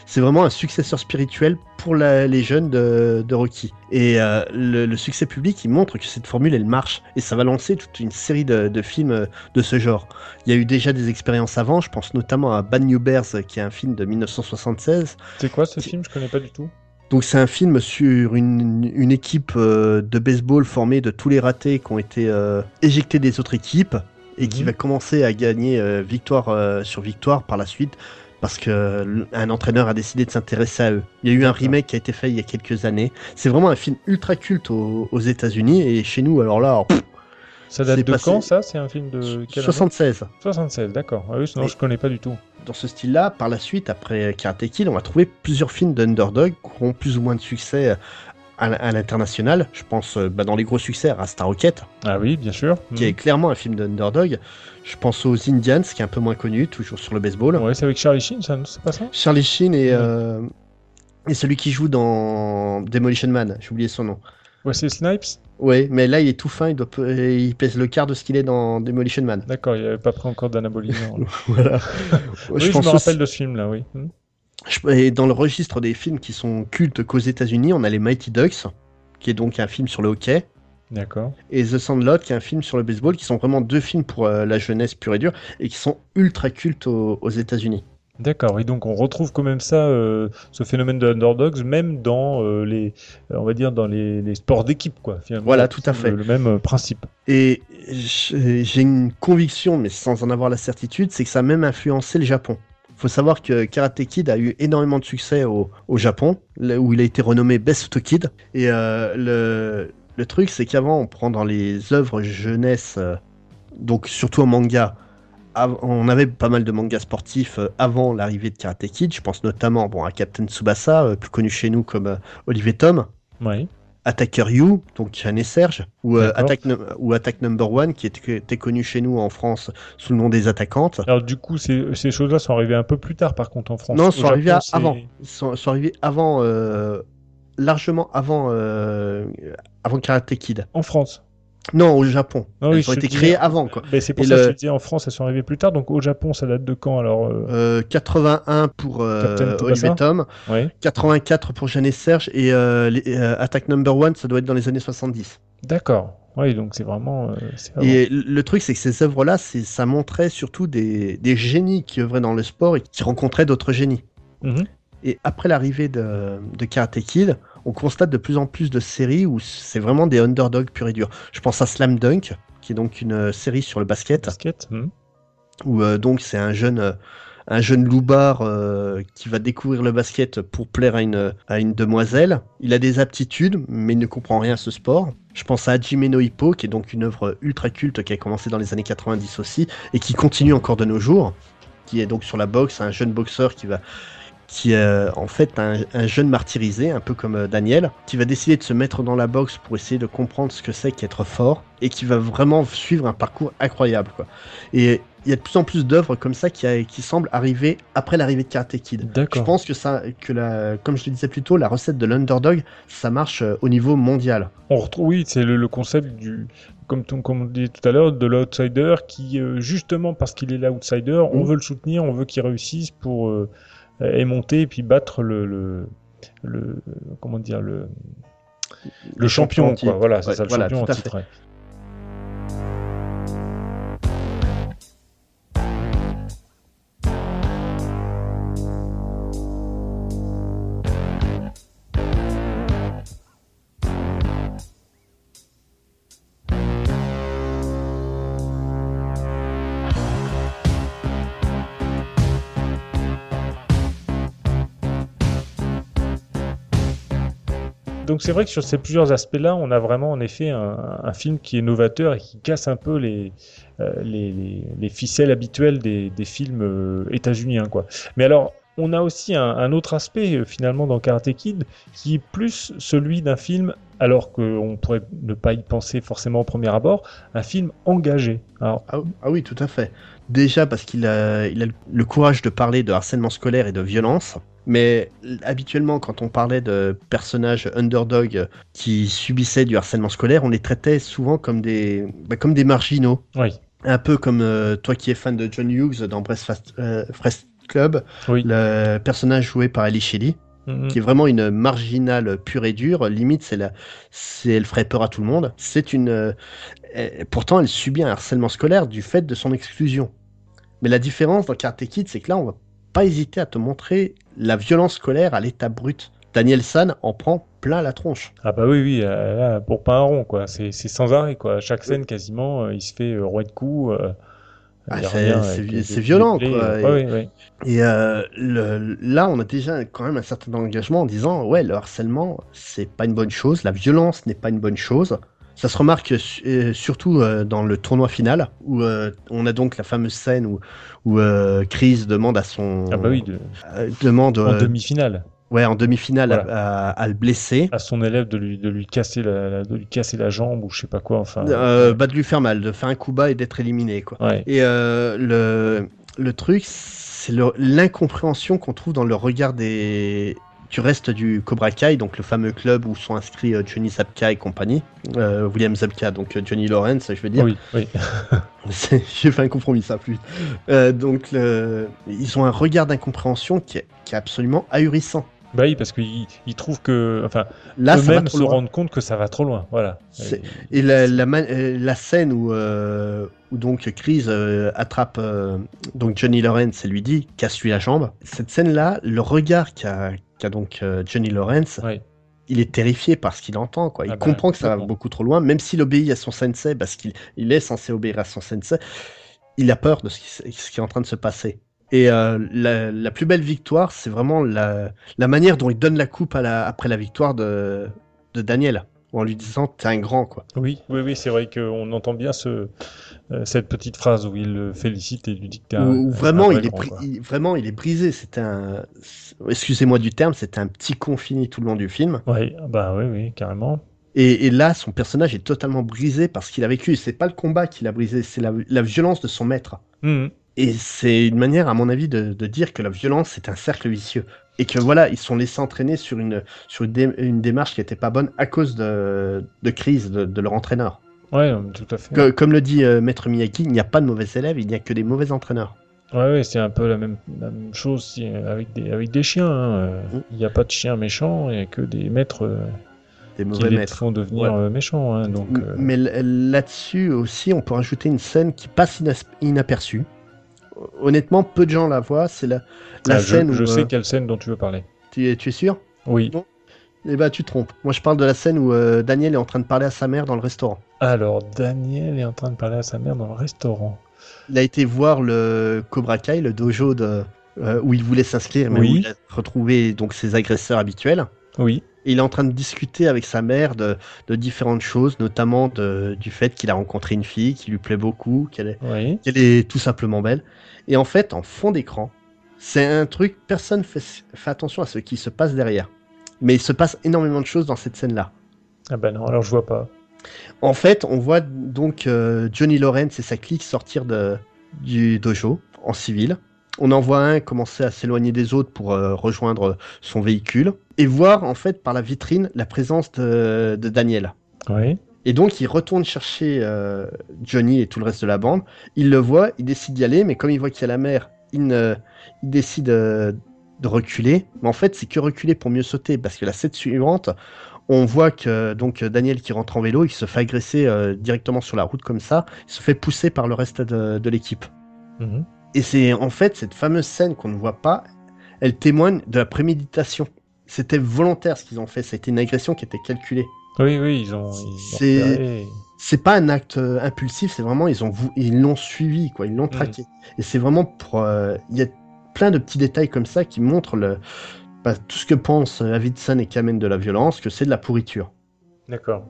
C'est vraiment un successeur spirituel pour la- les jeunes de, de Rocky. Et le, le succès public, il montre que cette formule, elle marche. Et ça va lancer toute une série de, de films de ce genre. Il y a eu déjà des expériences avant, je pense notamment à Bad New Bears, qui est un film de 1976. C'est quoi ce film? Je connais pas du tout. Donc c'est un film sur une, une équipe euh, de baseball formée de tous les ratés qui ont été euh, éjectés des autres équipes et qui Mhm. va commencer à gagner euh, victoire sur victoire par la suite parce que un entraîneur a décidé de s'intéresser à eux. Il y a eu un remake qui a été fait il y a quelques années. C'est vraiment un film ultra culte aux, aux États-Unis et chez nous alors là alors, pff, Ça date de passé- quand ça? C'est un film de quelle année? 76. 76, d'accord. Ah oui, sinon Et- je connais pas du tout. Dans ce style-là, par la suite, après Karate Kid, on va trouver plusieurs films d'underdog qui ont plus ou moins de succès euh, à, l'international. Je pense euh, bah, dans les gros succès à Star Rocket, Ah oui, bien sûr. qui est clairement un film d'underdog. Je pense aux Indians, qui est un peu moins connu, toujours sur le baseball. Ouais, c'est avec Charlie Sheen, ça, C'est pas ça? Charlie Sheen et, Ouais. euh, et celui qui joue dans Demolition Man, j'ai oublié son nom. Ouais, c'est Snipes? Ouais, mais là il est tout fin, il, doit, il pèse le quart de ce qu'il est dans Demolition Man. D'accord, il avait pas pris encore d'anabolisant. *laughs* Voilà. oui, je, pense me rappelle de ce film-là, oui. Hmm. Et dans le registre des films qui sont cultes qu'aux États-Unis, on a les Mighty Ducks, qui est donc un film sur le hockey, D'accord. et The Sandlot, qui est un film sur le baseball, qui sont vraiment deux films pour euh, la jeunesse pure et dure, et qui sont ultra cultes aux, aux États-Unis. D'accord, et donc on retrouve quand même ça, euh, ce phénomène de underdogs, même dans euh, les, euh, on va dire dans les, les sports d'équipe, quoi. Finalement, Voilà, tout à fait. Le, le même principe. Et j'ai une conviction, mais sans en avoir la certitude, c'est que ça a même influencé le Japon. faut savoir que Karate Kid a eu énormément de succès au, au Japon, où il a été renommé Best Kid. Et euh, le, le truc, c'est qu'avant, on prend dans les œuvres jeunesse, donc surtout en manga, on avait pas mal de mangas sportifs euh, avant l'arrivée de Karate Kid. Je pense notamment bon, à Captain Tsubasa, euh, plus connu chez nous comme euh, Olivier Tom. Oui. Attacker You, donc Jeanne et Serge, ou, euh. Attack, Num- ou Attack Number One, qui était, était connu chez nous en France sous le nom des attaquantes. Alors du coup, ces, ces choses-là sont arrivées un peu plus tard, par contre, en France. non, sont c'est- avant. Sont, sont arrivés avant, euh, largement avant, euh, avant Karate Kid. En France. Non, au Japon. Ah oui, Elles ont été dis- créées avant, quoi. Ben, c'est pour Et ça le- que je te dis, en France, elles sont arrivées plus tard. Donc au Japon, ça date de quand alors euh, Euh, 81 pour euh, Olivier Tom, Ouais. 84 pour Jeanne et Serge, et euh, les- euh, Attack Number One, ça doit être dans les années 70. D'accord. Oui, donc c'est vraiment. euh. Et le truc, c'est que ces œuvres-là, ça montrait surtout des, des génies qui œuvraient dans le sport et qui rencontraient d'autres génies. Mhm. Et après l'arrivée de, de Karate Kid, on constate de plus en plus de séries où c'est vraiment des underdogs purs et durs. Je pense à Slam Dunk, qui est donc une euh, série sur le basket, Basket. hmm. où euh, donc c'est un jeune, euh, un jeune loupard euh, qui va découvrir le basket pour plaire à une, à une demoiselle. Il a des aptitudes, mais il ne comprend rien à ce sport. Je pense à Hajime no Hippo, qui est donc une œuvre ultra culte qui a commencé dans les années 90 aussi, et qui continue encore de nos jours, qui est donc sur la boxe, un jeune boxeur qui va qui est en fait un, un jeune martyrisé, un peu comme euh, Daniel, qui va décider de se mettre dans la boxe pour essayer de comprendre ce que c'est qu'être fort, et qui va vraiment suivre un parcours incroyable. Quoi. Et il y a de plus en plus d'œuvres comme ça qui, a- qui semblent arriver après l'arrivée de Karate Kid. Je pense que ça, que la, comme je le disais plus tôt, la recette de l'underdog, ça marche euh, au niveau mondial. On retrouve, oui, c'est le, le concept du, comme, comme on dit tout à l'heure, de l'outsider qui, euh, justement parce qu'il est l'outsider, on Mhm. veut le soutenir, on veut qu'il réussisse pour euh, et monter et puis battre le, le, le comment dire le le, champion, quoi. Voilà, c'est Ouais, ça le voilà, champion en titre. C'est vrai que sur ces plusieurs aspects-là, on a vraiment en effet un, film qui est novateur et qui casse un peu les, euh, les, les- les ficelles habituelles des, films euh, états-uniens. Mais alors, on a aussi un, autre aspect euh, finalement dans Karate Kid qui est plus celui d'un film, alors qu'on pourrait ne pas y penser forcément au premier abord, un film engagé. Ah, ah oui, tout à fait. Déjà parce qu'il a, il a le courage de parler de harcèlement scolaire et de violence. Mais habituellement, quand on parlait de personnages underdog qui subissaient du harcèlement scolaire, on les traitait souvent comme des, bah, comme des marginaux. oui, Un peu comme euh, toi qui es fan de John Hughes dans Breakfast euh, Club, oui. le personnage joué par Ellie Shelley, Mhm. qui est vraiment une marginale pure et dure. Limite, c'est la, c'est, elle ferait peur à tout le monde. C'est une, euh, pourtant, elle subit un harcèlement scolaire du fait de son exclusion. Mais la différence dans Karate Kid, c'est que là, on va pas hésiter à te montrer la violence scolaire à l'état brut. Daniel San en prend plein la tronche. Ah bah oui, oui, euh, là, pour pas un rond, quoi. C'est c'est sans arrêt, quoi. Chaque scène, quasiment, euh, il se fait euh, rouer de coups. euh, Ah, c'est- violent, quoi, et- ouais, ouais, ouais. Et euh, le- là, on a déjà quand même un certain engagement en disant ouais, le harcèlement, c'est pas une bonne chose, la violence n'est pas une bonne chose. Ça se remarque su- euh, surtout euh, dans le tournoi final où euh, on a donc la fameuse scène où, où euh, Chris demande à son Ah bah oui, de- euh, demande en euh, demi-finale, ouais en demi-finale à- Voilà. à, à le blesser, à son élève de lui, de lui casser la, de lui casser la jambe ou je sais pas quoi, enfin. euh, bah, de lui faire mal, de faire un coup bas et d'être éliminé quoi. ouais. Et euh, le, le truc, c'est l'incompréhension qu'on trouve dans le regard des, du reste du Cobra Kai, donc le fameux club où sont inscrits euh, Johnny Zabka et compagnie. Euh, William Zabka, donc euh, Johnny Lawrence, je veux dire. Oui, oui. *laughs* J'ai fait un compromis, ça plus. Euh, donc le- ils ont un regard d'incompréhension qui est, qui est absolument ahurissant. Bah oui, parce qu'ils ils trouvent que, enfin, eux-mêmes se loin. rendent compte que ça va trop loin. Voilà. Et- la, la, ma- la scène où, euh, où donc Chris euh, attrape euh, donc Johnny Lawrence et lui dit casse-lui la jambe. Cette scène-là, le regard qu'a qu'a donc euh, Johnny Lawrence, Ouais. il est terrifié par ce qu'il entend. Quoi. Il Ah bah, comprend que ça va beaucoup trop loin, même s'il obéit à son sensei, parce qu'il il est censé obéir à son sensei, il a peur de ce qui, s- ce qui est en train de se passer. Et euh, la, la plus belle victoire, c'est vraiment la, la manière dont il donne la coupe à la, après la victoire de, de Daniel, en lui disant t'es un grand quoi. Oui, oui, oui, c'est vrai qu'on entend bien ce, cette petite phrase où il le félicite et lui dit que Où, où vraiment, vrai il est il- vraiment il est brisé. C'était un, excusez-moi du terme, c'était un petit con fini tout le long du film. Ouais, bah oui, oui, carrément. Et, et là, son personnage est totalement brisé parce qu'il a vécu. C'est pas le combat qui l'a brisé, c'est la, la violence de son maître. Mhm. Et c'est une manière, à mon avis, de, de dire que la violence c'est un cercle vicieux et que voilà, ils sont laissés entraîner sur une sur une, dé- une démarche qui était pas bonne à cause de, de crise de, de leur entraîneur. Ouais, tout à fait. Que- comme le dit euh, Maître Miyagi, il n'y a pas de mauvais élèves, il n'y a que des mauvais entraîneurs. Ouais, ouais, c'est un peu la même, la même chose si- avec des, avec des chiens. hein. Euh, Mm. Il n'y a pas de chiens méchants, il n'y a que des maîtres euh, Des qui les maîtres. font devenir Ouais. euh, méchants. hein, donc, euh, Mais là-dessus aussi, on peut rajouter une scène qui passe inaperçue. Honnêtement, peu de gens la voient. C'est la, la ah, scène je, je où. sais euh, quelle scène dont tu veux parler. tu es sûr? Oui. Eh bah, tu te trompes. Moi, je parle de la scène où euh, Daniel est en train de parler à sa mère dans le restaurant. Alors, Daniel est en train de parler à sa mère dans le restaurant. Il a été voir le Cobra Kai, le dojo de, euh, où il voulait s'inscrire, mais Oui. où il a retrouvé donc ses agresseurs habituels. Oui. Et il est en train de discuter avec sa mère de, de différentes choses, notamment de- du fait qu'il a rencontré une fille qui lui plaît beaucoup, qu'elle est, Oui. qu'elle est tout simplement belle. Et en fait, en fond d'écran, c'est un truc, personne fait, fait attention à ce qui se passe derrière. Mais il se passe énormément de choses dans cette scène-là. Ah bah non, alors je vois pas. En fait, on voit donc euh, Johnny Lawrence et sa clique sortir de, du dojo en civil. On en voit un commencer à s'éloigner des autres pour euh, rejoindre son véhicule et voir en fait par la vitrine la présence de, de Daniel. Oui. Et donc il retourne chercher euh, Johnny et tout le reste de la bande. Il le voit, il décide d'y aller, mais comme il voit qu'il y a la mer, il, ne, il décide de reculer. Mais en fait, c'est que reculer pour mieux sauter, parce que la scène suivante, on voit que donc Daniel qui rentre en vélo, il se fait agresser euh, directement sur la route comme ça, il se fait pousser par le reste de, de l'équipe. Mhm. Et c'est en fait cette fameuse scène qu'on ne voit pas, elle témoigne de la préméditation. C'était volontaire ce qu'ils ont fait, c'était une agression qui était calculée. Oui, oui, ils ont. C'est- c'est pas un acte euh, impulsif, c'est vraiment ils ont ils l'ont suivi quoi, ils l'ont traqué. Et c'est vraiment pour euh, il y a plein de petits détails comme ça qui montrent le bah, tout ce que pensent Davidson et Kamen de la violence, que c'est de la pourriture. D'accord.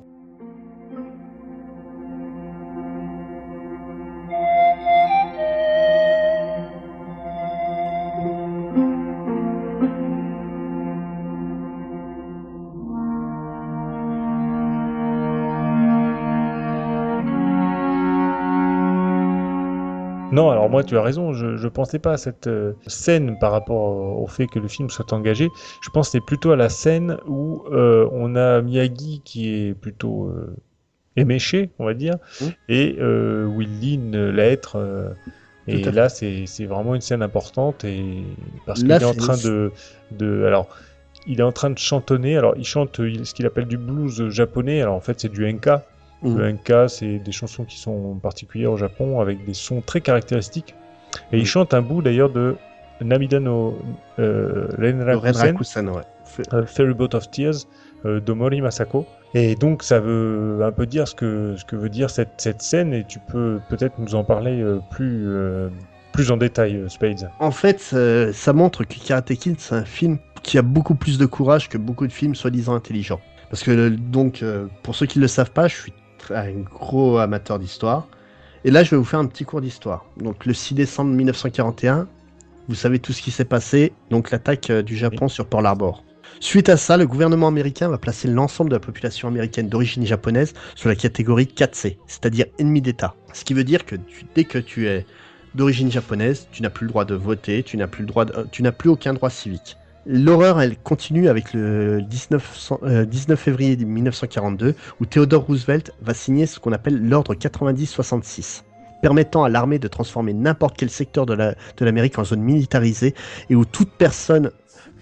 Non, alors moi tu as raison, je, je pensais pas à cette euh, scène par rapport au, au fait que le film soit engagé. Je pensais plutôt à la scène où euh, on a Miyagi qui est plutôt euh, éméché, on va dire, Mm. et euh, Willin l'être. euh, et Tout à fait. là, c'est vraiment une scène importante et parce qu'il est en train de, de, alors, il est en train de chantonner. Alors, il chante il- ce qu'il appelle du blues japonais. Alors, en fait, c'est du enka. Mm. Le enka, c'est des chansons qui sont particulières au Japon avec des sons très caractéristiques. Et il Mm. chante un bout d'ailleurs de Namida no euh, Renrakusen, Rakusen, ouais. Fait- euh, Ferry Boat of Tears euh, de Mori Masako. Et donc ça veut un peu dire ce que, ce que veut dire cette, cette scène et tu peux peut-être nous en parler euh, plus, euh, plus en détail, euh, Spades. En fait, euh, ça montre que Karate Kid c'est un film qui a beaucoup plus de courage que beaucoup de films soi-disant intelligents. Parce que donc pour ceux qui ne le savent pas, je suis un gros amateur d'histoire. Et là, je vais vous faire un petit cours d'histoire. Donc, le 6 décembre 1941, vous savez tout ce qui s'est passé. Donc, l'attaque euh, du Japon sur Pearl Harbor. Suite à ça, le gouvernement américain va placer l'ensemble de la population américaine d'origine japonaise sur la catégorie 4C, c'est-à-dire ennemi d'État. Ce qui veut dire que dès que tu es d'origine japonaise, tu n'as plus le droit de voter, tu n'as plus euh, tu n'as plus aucun droit civique. L'horreur, elle continue avec le 19, cent- euh, 19 février 1942, où Theodore Roosevelt va signer ce qu'on appelle l'ordre 90-66, permettant à l'armée de transformer n'importe quel secteur de la- de l'Amérique en zone militarisée et où toute personne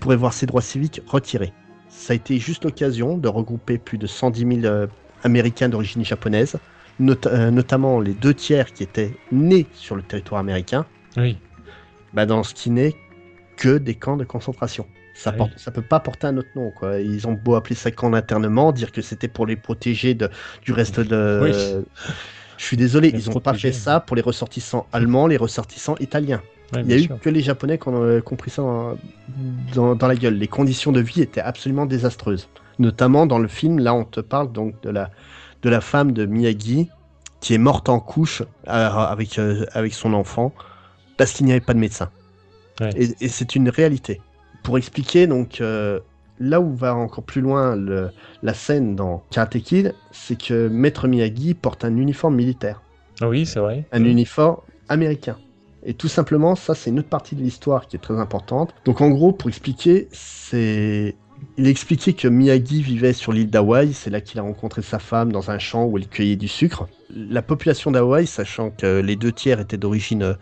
pourrait voir ses droits civiques retirés. Ça a été juste l'occasion de regrouper plus de 110 000 euh, Américains d'origine japonaise, not- euh, notamment les deux tiers qui étaient nés sur le territoire américain, Oui. bah, dans ce qui n'est que des camps de concentration. Ça, Oui. porte, ça peut pas porter un autre nom. Quoi. Ils ont beau appeler ça camp d'internement, dire que c'était pour les protéger de, du reste de. Oui. Je suis désolé, Les ils ont pas fait ça pour les ressortissants allemands, les ressortissants italiens. Ouais, Il y a eu sûr. que les Japonais qui ont euh, compris ça dans, dans, dans la gueule. Les conditions de vie étaient absolument désastreuses. Notamment dans le film, là on te parle donc de la, de la femme de Miyagi qui est morte en couche euh, avec, euh, avec son enfant parce qu'il n'y avait pas de médecin. Ouais. Et, et c'est une réalité. Pour expliquer, donc, euh, là où va encore plus loin le- la scène dans Karate Kid, c'est que Maître Miyagi porte un uniforme militaire Ah Oui, c'est vrai. un uniforme américain. Et tout simplement, ça, c'est une autre partie de l'histoire qui est très importante. Donc, en gros, pour expliquer, c'est. Il expliquait que Miyagi vivait sur l'île d'Hawaï, c'est là qu'il a rencontré sa femme dans un champ où elle cueillait du sucre. La population d'Hawaï, sachant que les deux tiers étaient d'origine euh,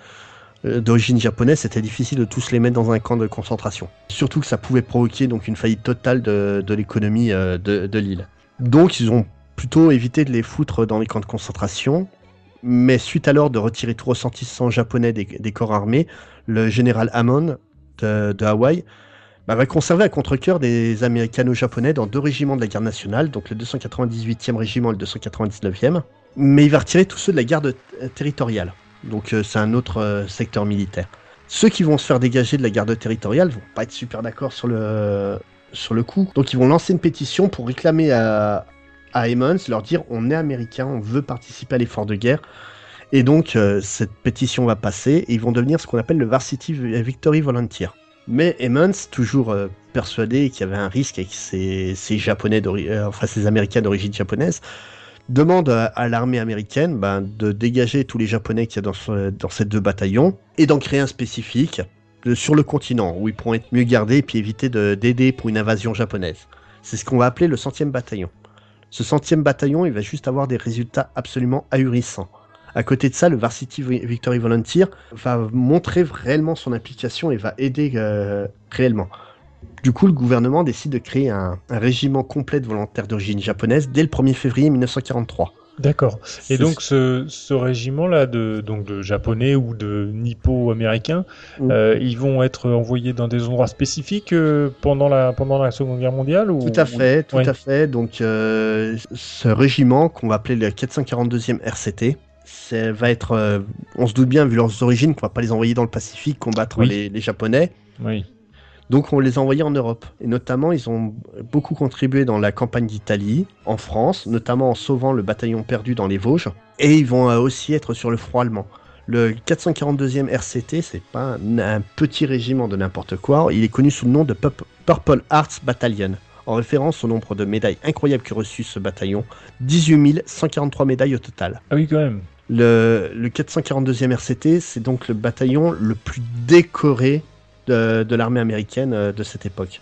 d'origine japonaise, c'était difficile de tous les mettre dans un camp de concentration. Surtout que ça pouvait provoquer donc une faillite totale de, l'économie euh, de, l'île. Donc ils ont plutôt évité de les foutre dans les camps de concentration, mais suite à l'ordre de retirer tout ressentissant japonais des, corps armés, le général Hammond de, Hawaï bah, va conserver à contre-cœur des américano-japonais dans deux régiments de la garde nationale, donc le 298e régiment et le 299e. Mais il va retirer tous ceux de la garde euh, territoriale. Donc euh, c'est un autre euh, secteur militaire. Ceux qui vont se faire dégager de la garde territoriale vont pas être super d'accord sur le, sur le coup. Donc ils vont lancer une pétition pour réclamer à, à Emmons, leur dire on est américain, on veut participer à l'effort de guerre. Et donc euh, cette pétition va passer et ils vont devenir ce qu'on appelle le Varsity Victory Volunteer. Mais Emmons, toujours persuadé qu'il y avait un risque avec ces, ces japonais euh, enfin ces américains d'origine japonaise, demande à, l'armée américaine ben, de dégager tous les japonais qu'il y a dans, ce- dans ces deux bataillons et d'en créer un spécifique de- sur le continent où ils pourront être mieux gardés et puis éviter de- d'aider pour une invasion japonaise. C'est ce qu'on va appeler le centième bataillon. Ce centième bataillon, il va juste avoir des résultats absolument ahurissants. À côté de ça, le Varsity Vi- Victory Volunteer va montrer réellement son implication et va aider euh, réellement. Du coup, le gouvernement décide de créer un, un régiment complet de volontaires d'origine japonaise dès le 1er février 1943. D'accord. Et donc ce, ce régiment-là de, donc de japonais ou de nippo-américains, Mm. euh, ils vont être envoyés dans des endroits spécifiques euh, pendant, la, pendant la Seconde Guerre mondiale ou... Tout à fait, tout Ouais. à fait. Donc, euh, ce régiment qu'on va appeler le 442e RCT, ça va être, on se doute bien, vu leurs origines, qu'on va pas les envoyer dans le Pacifique combattre Oui. les, les Japonais. Oui. Donc, on les a envoyés en Europe. Et notamment, ils ont beaucoup contribué dans la campagne d'Italie, en France, notamment en sauvant le bataillon perdu dans les Vosges. Et ils vont euh, aussi être sur le front allemand. Le 442e RCT, c'est pas un, un petit régiment de n'importe quoi. Il est connu sous le nom de Purple Hearts Battalion, en référence au nombre de médailles incroyables que reçu ce bataillon. 18 143 médailles au total. Ah oui, quand même. Le, le 442e RCT, c'est donc le bataillon le plus décoré de, de l'armée américaine euh, de cette époque.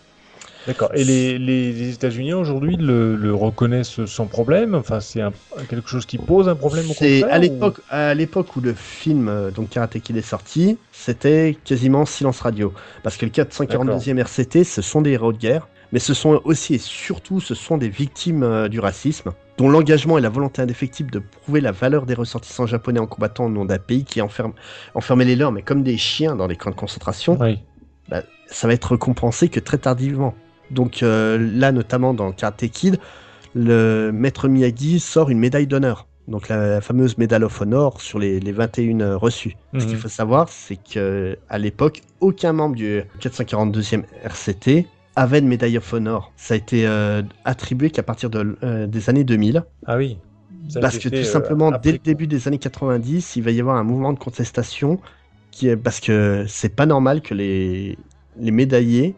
D'accord. Et les, les, les États-Unis aujourd'hui le, le reconnaissent sans problème? Enfin, c'est quelque chose qui pose un problème C'est à ou- l'époque, à l'époque où le film euh, donc Karate Kid est sorti, c'était quasiment silence radio, parce que le 442e RCT, ce sont des héros de guerre, mais ce sont aussi et surtout ce sont des victimes euh, du racisme, dont l'engagement et la volonté indéfectible de prouver la valeur des ressortissants japonais en combattant au nom d'un pays qui enferme, enfermait les leurs, mais comme des chiens dans les camps de concentration, Oui. Ça va être récompensé que très tardivement. Donc euh, là, notamment dans Karate Kid, le maître Miyagi sort une médaille d'honneur. Donc la, fameuse Medal of Honor sur les, les 21 euh, reçus. Ce Mhm. qu'il faut savoir, c'est que à l'époque, aucun membre du 442e RCT avait de médaille of Honor. Ça a été euh, attribué qu'à partir de, euh, des années 2000. Ah oui. Parce que tout simplement, dès le début des années 90, il va y avoir un mouvement de contestation qui est parce que c'est pas normal que les, les médaillés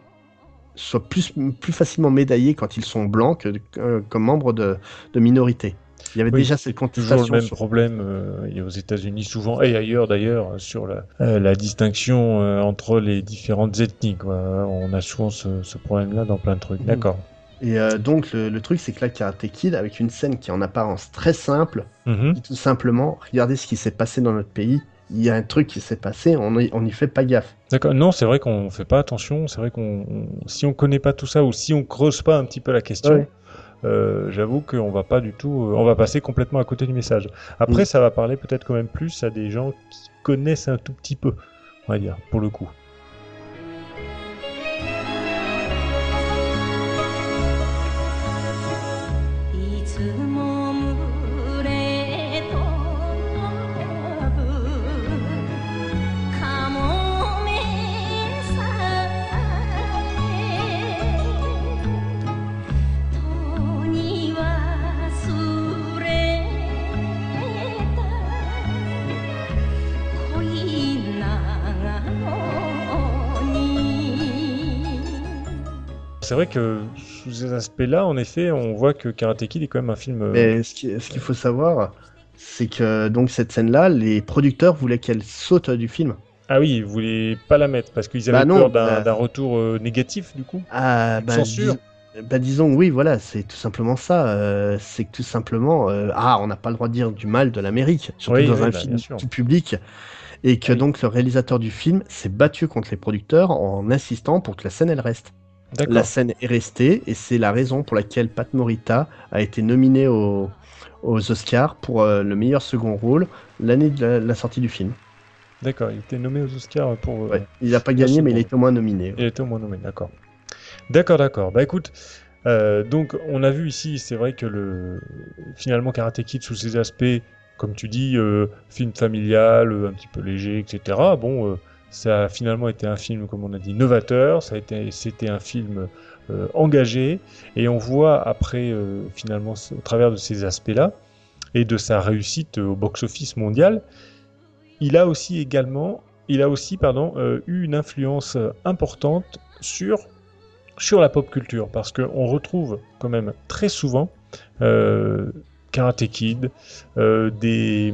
soient plus, plus facilement médaillés quand ils sont blancs que euh, comme membres de, de minorités. Il y avait Oui, déjà cette Toujours contestation. le même sur- problème euh, aux États-Unis souvent et ailleurs d'ailleurs sur la, euh, la distinction euh, entre les différentes ethnies. Quoi. On a souvent ce, ce problème-là dans plein de trucs. Mhm. D'accord. Et donc le, le truc, c'est que là, Karate Kid, avec une scène qui est en apparence très simple, Mhm. dit tout simplement, regardez ce qui s'est passé dans notre pays. Il y a un truc qui s'est passé, on y, on y fait pas gaffe. D'accord. Non, c'est vrai qu'on fait pas attention. C'est vrai qu'on, on- si on connaît pas tout ça ou si on creuse pas un petit peu la question, Ouais. euh, j'avoue qu'on va pas du tout, euh, on va passer complètement à côté du message. Après, Mm. ça va parler peut-être quand même plus à des gens qui connaissent un tout petit peu, on va dire, pour le coup. C'est vrai que sous ces aspects-là, en effet, on voit que Karate Kid est quand même un film. euh, Mais ce qui- ce qu'il faut savoir, c'est que donc cette scène-là, les producteurs voulaient qu'elle saute du film. Ah oui, ils voulaient pas la mettre parce qu'ils avaient Bah non, peur d'un bah- retour euh, négatif du coup. Ah, bah, Censure. dis- bah, disons, oui, voilà, c'est tout simplement ça. euh, c'est que tout simplement, euh, ah, on n'a pas le droit de dire du mal de l'Amérique, surtout Oui, dans oui, un film tout public. Et que Oui. donc le réalisateur du film s'est battu contre les producteurs en insistant pour que la scène elle reste. La scène est restée et c'est la raison pour laquelle Pat Morita a été nominé au- aux Oscars pour euh, le meilleur second rôle l'année de la, la sortie du film. D'accord. Il était nommé aux Oscars pour. euh, Ouais. Il n'a pas gagné, mais il été au moins nominé. Il était au moins nommé. D'accord. D'accord, d'accord. Bah écoute, euh, donc on a vu ici, c'est vrai que le finalement Karate Kid sous ses aspects, comme tu dis, film familial, un petit peu léger, etc. Bon, ça a finalement été un film, comme on a dit, novateur. Ça a été, c'était un film euh, engagé, et on voit après euh, finalement au travers de ces aspects-là et de sa réussite au box-office mondial, il a aussi également, il a aussi pardon, euh, eu une influence importante sur sur la pop culture parce qu'on retrouve quand même très souvent Karate Kid, des,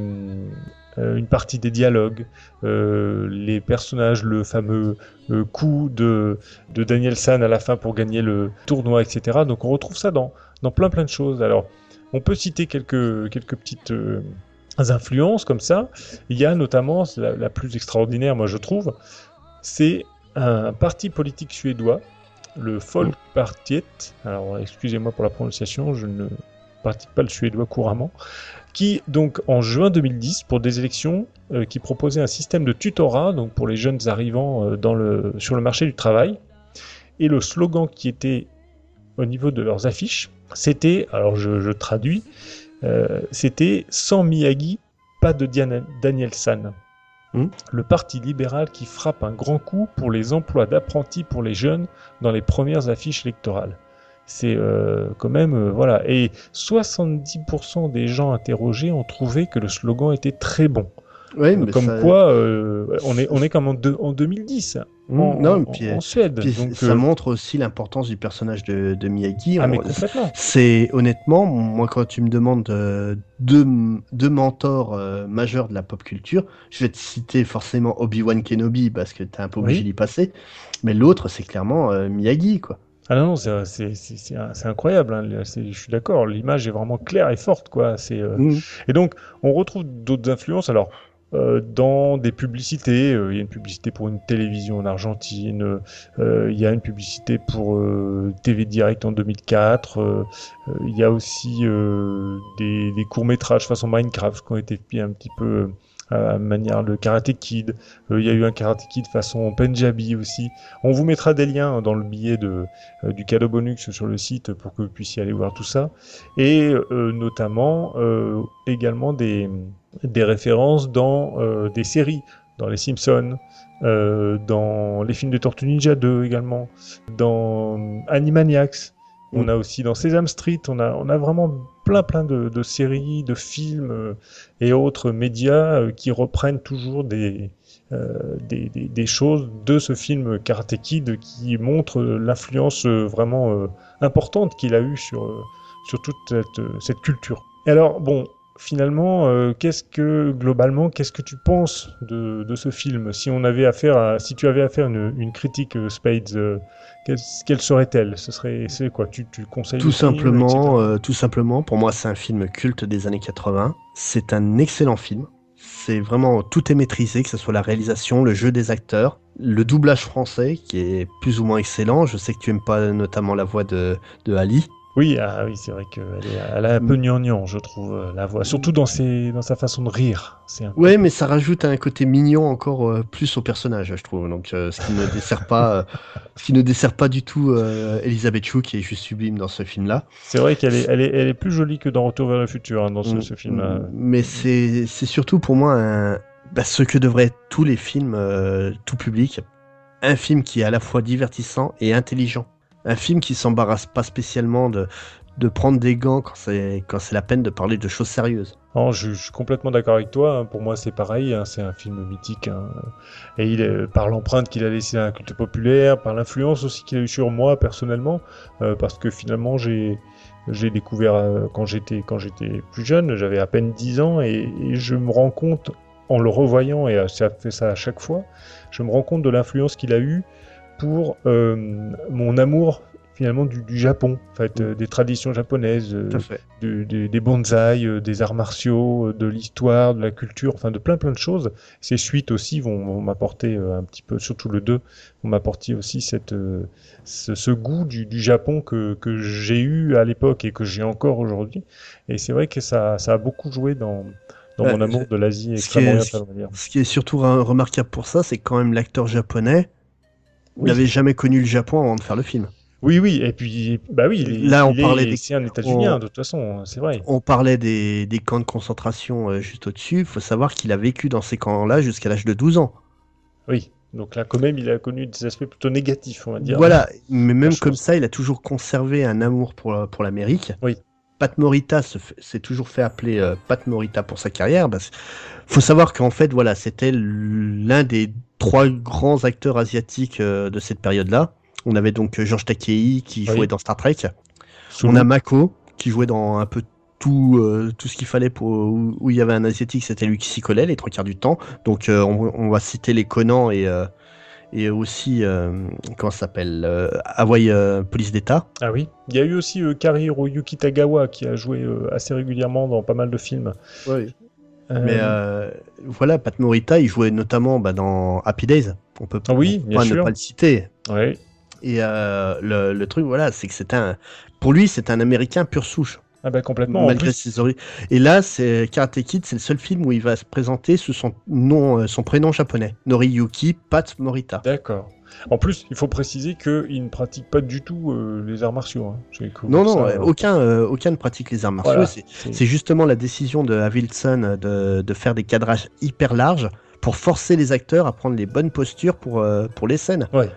une partie des dialogues, euh, les personnages, le fameux euh, coup de, Daniel San à la fin pour gagner le tournoi, etc. Donc on retrouve ça dans, dans plein plein de choses. Alors on peut citer quelques, quelques petites euh, influences comme ça. Il y a notamment la, la plus extraordinaire, moi je trouve, c'est un parti politique suédois le Folkpartiet, alors excusez-moi pour la prononciation, je ne pratique pas le suédois couramment, qui donc en juin 2010 pour des élections euh, qui proposait un système de tutorat donc pour les jeunes arrivants euh, dans le, sur le marché du travail et le slogan qui était au niveau de leurs affiches c'était alors je, je traduis euh, c'était sans Miyagi pas de Diana- Daniel San Hmm. le parti libéral qui frappe un grand coup pour les emplois d'apprentis pour les jeunes dans les premières affiches électorales. C'est euh, quand même euh, voilà et 70% des gens interrogés ont trouvé que le slogan était très bon. Ouais, Euh, mais comme ça- quoi euh, on est on est comme en, en 2010 Mmh, en, non, en- puis, en Suède. puis Donc, ça euh, montre aussi l'importance du personnage de, de Miyagi. ah. C'est honnêtement, moi quand tu me demandes deux, deux mentors euh, majeurs de la pop culture, je vais te citer forcément Obi-Wan Kenobi parce que t'es un peu obligé Oui. d'y passer, mais l'autre c'est clairement euh, Miyagi quoi. Ah non, non, c'est c'est- c'est- c'est un- c'est incroyable. hein. Je suis d'accord. L'image est vraiment claire et forte, quoi. C'est euh, Mmh. Et donc, on retrouve d'autres influences. Alors, euh, dans des publicités, euh, il y a une publicité pour une télévision en Argentine, euh, il y a une publicité pour euh, TV Direct en 2004, euh, euh, il y a aussi euh, des, des courts-métrages façon Minecraft qui ont été un petit peu euh, manière de Karate Kid. Euh, il y a eu un Karate Kid façon Punjabi aussi. On vous mettra des liens dans le billet de, euh, du cadeau bonus sur le site pour que vous puissiez aller voir tout ça et euh, notamment également des, des références dans des séries, dans les Simpsons, euh, dans les films de Tortue Ninja 2 également, dans Animaniacs, on a aussi dans Sesame Street, on a, vraiment plein plein de, séries, de films euh, et autres médias euh, qui reprennent toujours des, euh, des, choses de ce film Karate Kid qui montre l'influence vraiment importante qu'il a eu sur, toute cette, cette culture. Et alors, bon, finalement, euh, qu'est-ce que, globalement, qu'est-ce que tu penses de, de ce film? Si on avait affaire à, si tu avais à faire une, une critique euh, Spades, euh, quelle, quelle serait-elle? Ce serait, c'est quoi? Tu, tu conseilles Tout film, simplement, tout simplement, pour moi c'est un film culte des années 80. C'est un excellent film. C'est vraiment tout est maîtrisé, que ce soit la réalisation, le jeu des acteurs, le doublage français qui est plus ou moins excellent. Je sais que tu aimes pas notamment la voix de, de Ali. Oui, ah oui, c'est vrai qu'elle est, elle a un peu gnangnan, je trouve, euh, la voix. Surtout dans, ses, dans sa façon de rire. Un... Ouais, mais ça rajoute un côté mignon encore euh, plus au personnage, je trouve. Donc, euh, ce qui ne dessert pas, euh, ce qui ne dessert pas du tout Elisabeth Chou, qui est juste sublime dans ce film-là. C'est vrai qu'elle est, elle est, elle est plus jolie que dans Retour vers le futur, hein, dans ce, Mm, ce film-là. Mais c'est, c'est surtout pour moi un, bah, ce que devraient être tous les films tout public. Un film qui est à la fois divertissant et intelligent. Un film qui s'embarrasse pas spécialement de, de prendre des gants quand c'est, quand c'est la peine de parler de choses sérieuses. Je, suis complètement d'accord avec toi. hein. Pour moi, c'est pareil. hein. C'est un film mythique. hein. Et il par l'empreinte qu'il a laissé dans la culture populaire, par l'influence aussi qu'il a eu sur moi personnellement, euh, parce que finalement, j'ai j'ai découvert euh, quand j'étais quand j'étais plus jeune, j'avais à peine 10 ans, et, et je me rends compte en le revoyant, et ça fait ça à chaque fois, je me rends compte de l'influence qu'il a eu pour euh, mon amour finalement du, du Japon, en fait, euh, des traditions japonaises, euh, du- du- des bonsaïs, euh, des arts martiaux, euh, de l'histoire, de la culture, enfin de plein plein de choses. Ces suites aussi vont, vont m'apporter euh, un petit peu, surtout le 2, vont m'apporter aussi cette, euh, ce, ce goût du, du Japon que, que j'ai eu à l'époque et que j'ai encore aujourd'hui. Et c'est vrai que ça, ça a beaucoup joué dans, dans Bah, mon amour de l'Asie dire. Ce qui est surtout re- remarquable pour ça, c'est quand même l'acteur japonais Oui. n'avait jamais connu le Japon avant de faire le film. Oui, oui, et puis, bah oui, il Là, on il est- parlait des- c'est un États-Unien, on- de toute façon, c'est vrai. On parlait des, des camps de concentration euh, juste au-dessus. Il faut savoir qu'il a vécu dans ces camps-là jusqu'à l'âge de 12 ans. Oui, donc là, quand même, il a connu des aspects plutôt négatifs, on va dire. Voilà, mais même chose. comme ça, il a toujours conservé un amour pour, pour l'Amérique. Oui. Pat Morita s'est toujours fait appeler euh, Pat Morita pour sa carrière. Parce... faut savoir qu'en fait, voilà, c'était l'un des trois grands acteurs asiatiques euh, de cette période-là. On avait donc euh, George Takei qui Oui. jouait dans Star Trek. On a Mako qui jouait dans un peu tout, euh, tout ce qu'il fallait pour où, où il y avait un asiatique, c'était lui qui s'y collait les trois quarts du temps. Donc euh, on, on va citer les Conan et euh, et aussi euh, comment ça s'appelle euh, Hawaii euh, Police d'État. Ah oui. Il y a eu aussi euh, Karihiro Yuki Tagawa qui a joué euh, assez régulièrement dans pas mal de films. Euh, Mais euh, voilà, Pat Morita, il jouait notamment bah, dans Happy Days. On peut Ah oui, on peut pas ne pas le citer. ouais. Et euh, le, le truc, voilà, c'est que c'était un, pour lui, c'est un Américain pur souche. Ah bah complètement. En malgré plus, ses origines. Et là, c'est Karate Kid, c'est le seul film où il va se présenter sous son nom, euh, son prénom japonais, Noriyuki Pat Morita. D'accord. En plus, il faut préciser qu'il ne pratique pas du tout euh, les arts martiaux. hein. Non, non, ça, euh, aucun, euh, aucun ne pratique les arts martiaux. Voilà. C'est- justement la décision de Avildsen de, de faire des cadrages hyper larges pour forcer les acteurs à prendre les bonnes postures pour, euh, pour les scènes. Ouais.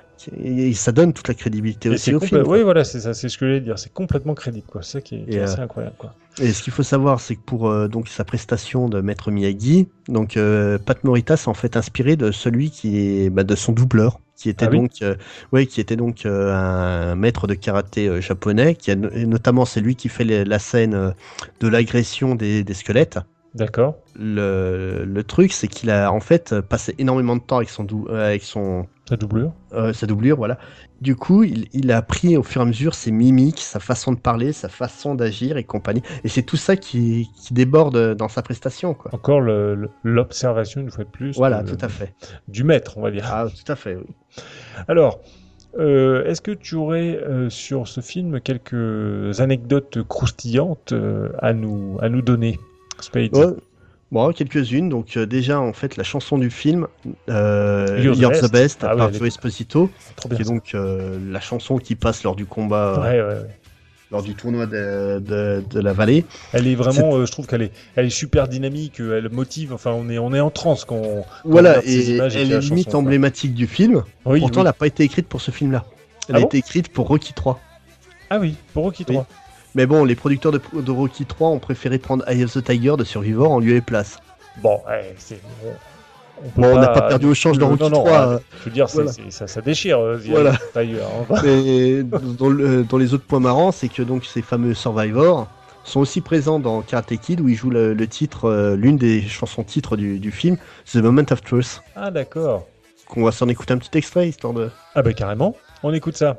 Et, ça donne toute la crédibilité Et aussi au film. Oui, voilà, c'est ça, c'est ce que je voulais dire. C'est complètement crédible, quoi. C'est ça qui est, qui est Et, assez euh, incroyable, quoi. Et ce qu'il faut savoir, c'est que pour euh, donc sa prestation de Maître Miyagi, donc euh, Pat Morita s'est en fait inspiré de celui qui est bah, de son doubleur, qui était Ah oui donc euh, ouais, qui était donc euh, un maître de karaté euh, japonais, qui a et notamment c'est lui qui fait les- la scène euh, de l'agression des, des squelettes. D'accord. Le, le truc, c'est qu'il a en fait passé énormément de temps avec son dou- euh, avec son Ta doublure. euh, sa doublure, voilà. Du coup, il, il a appris au fur et à mesure ses mimiques, sa façon de parler, sa façon d'agir et compagnie. Et c'est tout ça qui, qui déborde dans sa prestation, quoi. Encore l'observation, une fois de plus. Voilà, de- tout à fait. Du maître, on va dire. Ah, tout à fait, oui. Alors, euh, est-ce que tu aurais euh, sur ce film quelques anecdotes croustillantes euh, à, nous, à nous donner? Ouais. Bon, quelques-unes. Donc, euh, déjà, en fait, la chanson du film, euh, You're the You're the Best. Best, Ah par elle Joe Esposito, qui est donc euh, la chanson qui passe lors du combat, euh, Ouais, ouais, ouais. lors du tournoi de, de, de la vallée. Elle est vraiment, je trouve qu'elle est, elle est super dynamique, elle motive, enfin on est, on est en transe quand on, quand on Voilà, regarde ces et images elle a est limite chanson, emblématique du film. Oui, Pourtant, oui. elle n'a pas été écrite pour ce film-là. Elle Ah a bon été écrite pour Rocky 3. Ah oui, pour Rocky Oui. 3. Mais bon, les producteurs de, de Rocky 3 ont préféré prendre Eye of the Tiger de Survivor en lieu et place. Bon, ouais, c'est. On, n'a pas perdu au change dans Rocky non, non, 3. euh, Je veux dire, voilà. ça, ça déchire. euh, Voilà. Tiger, hein. *laughs* Mais dans, le- dans les autres points marrants, c'est que donc ces fameux Survivors sont aussi présents dans Karate Kid où ils jouent le, le titre, euh, l'une des chansons titres du, du film, The Moment of Truth. Ah d'accord. Qu'on va s'en écouter un petit extrait histoire de. Ah bah carrément. On écoute ça.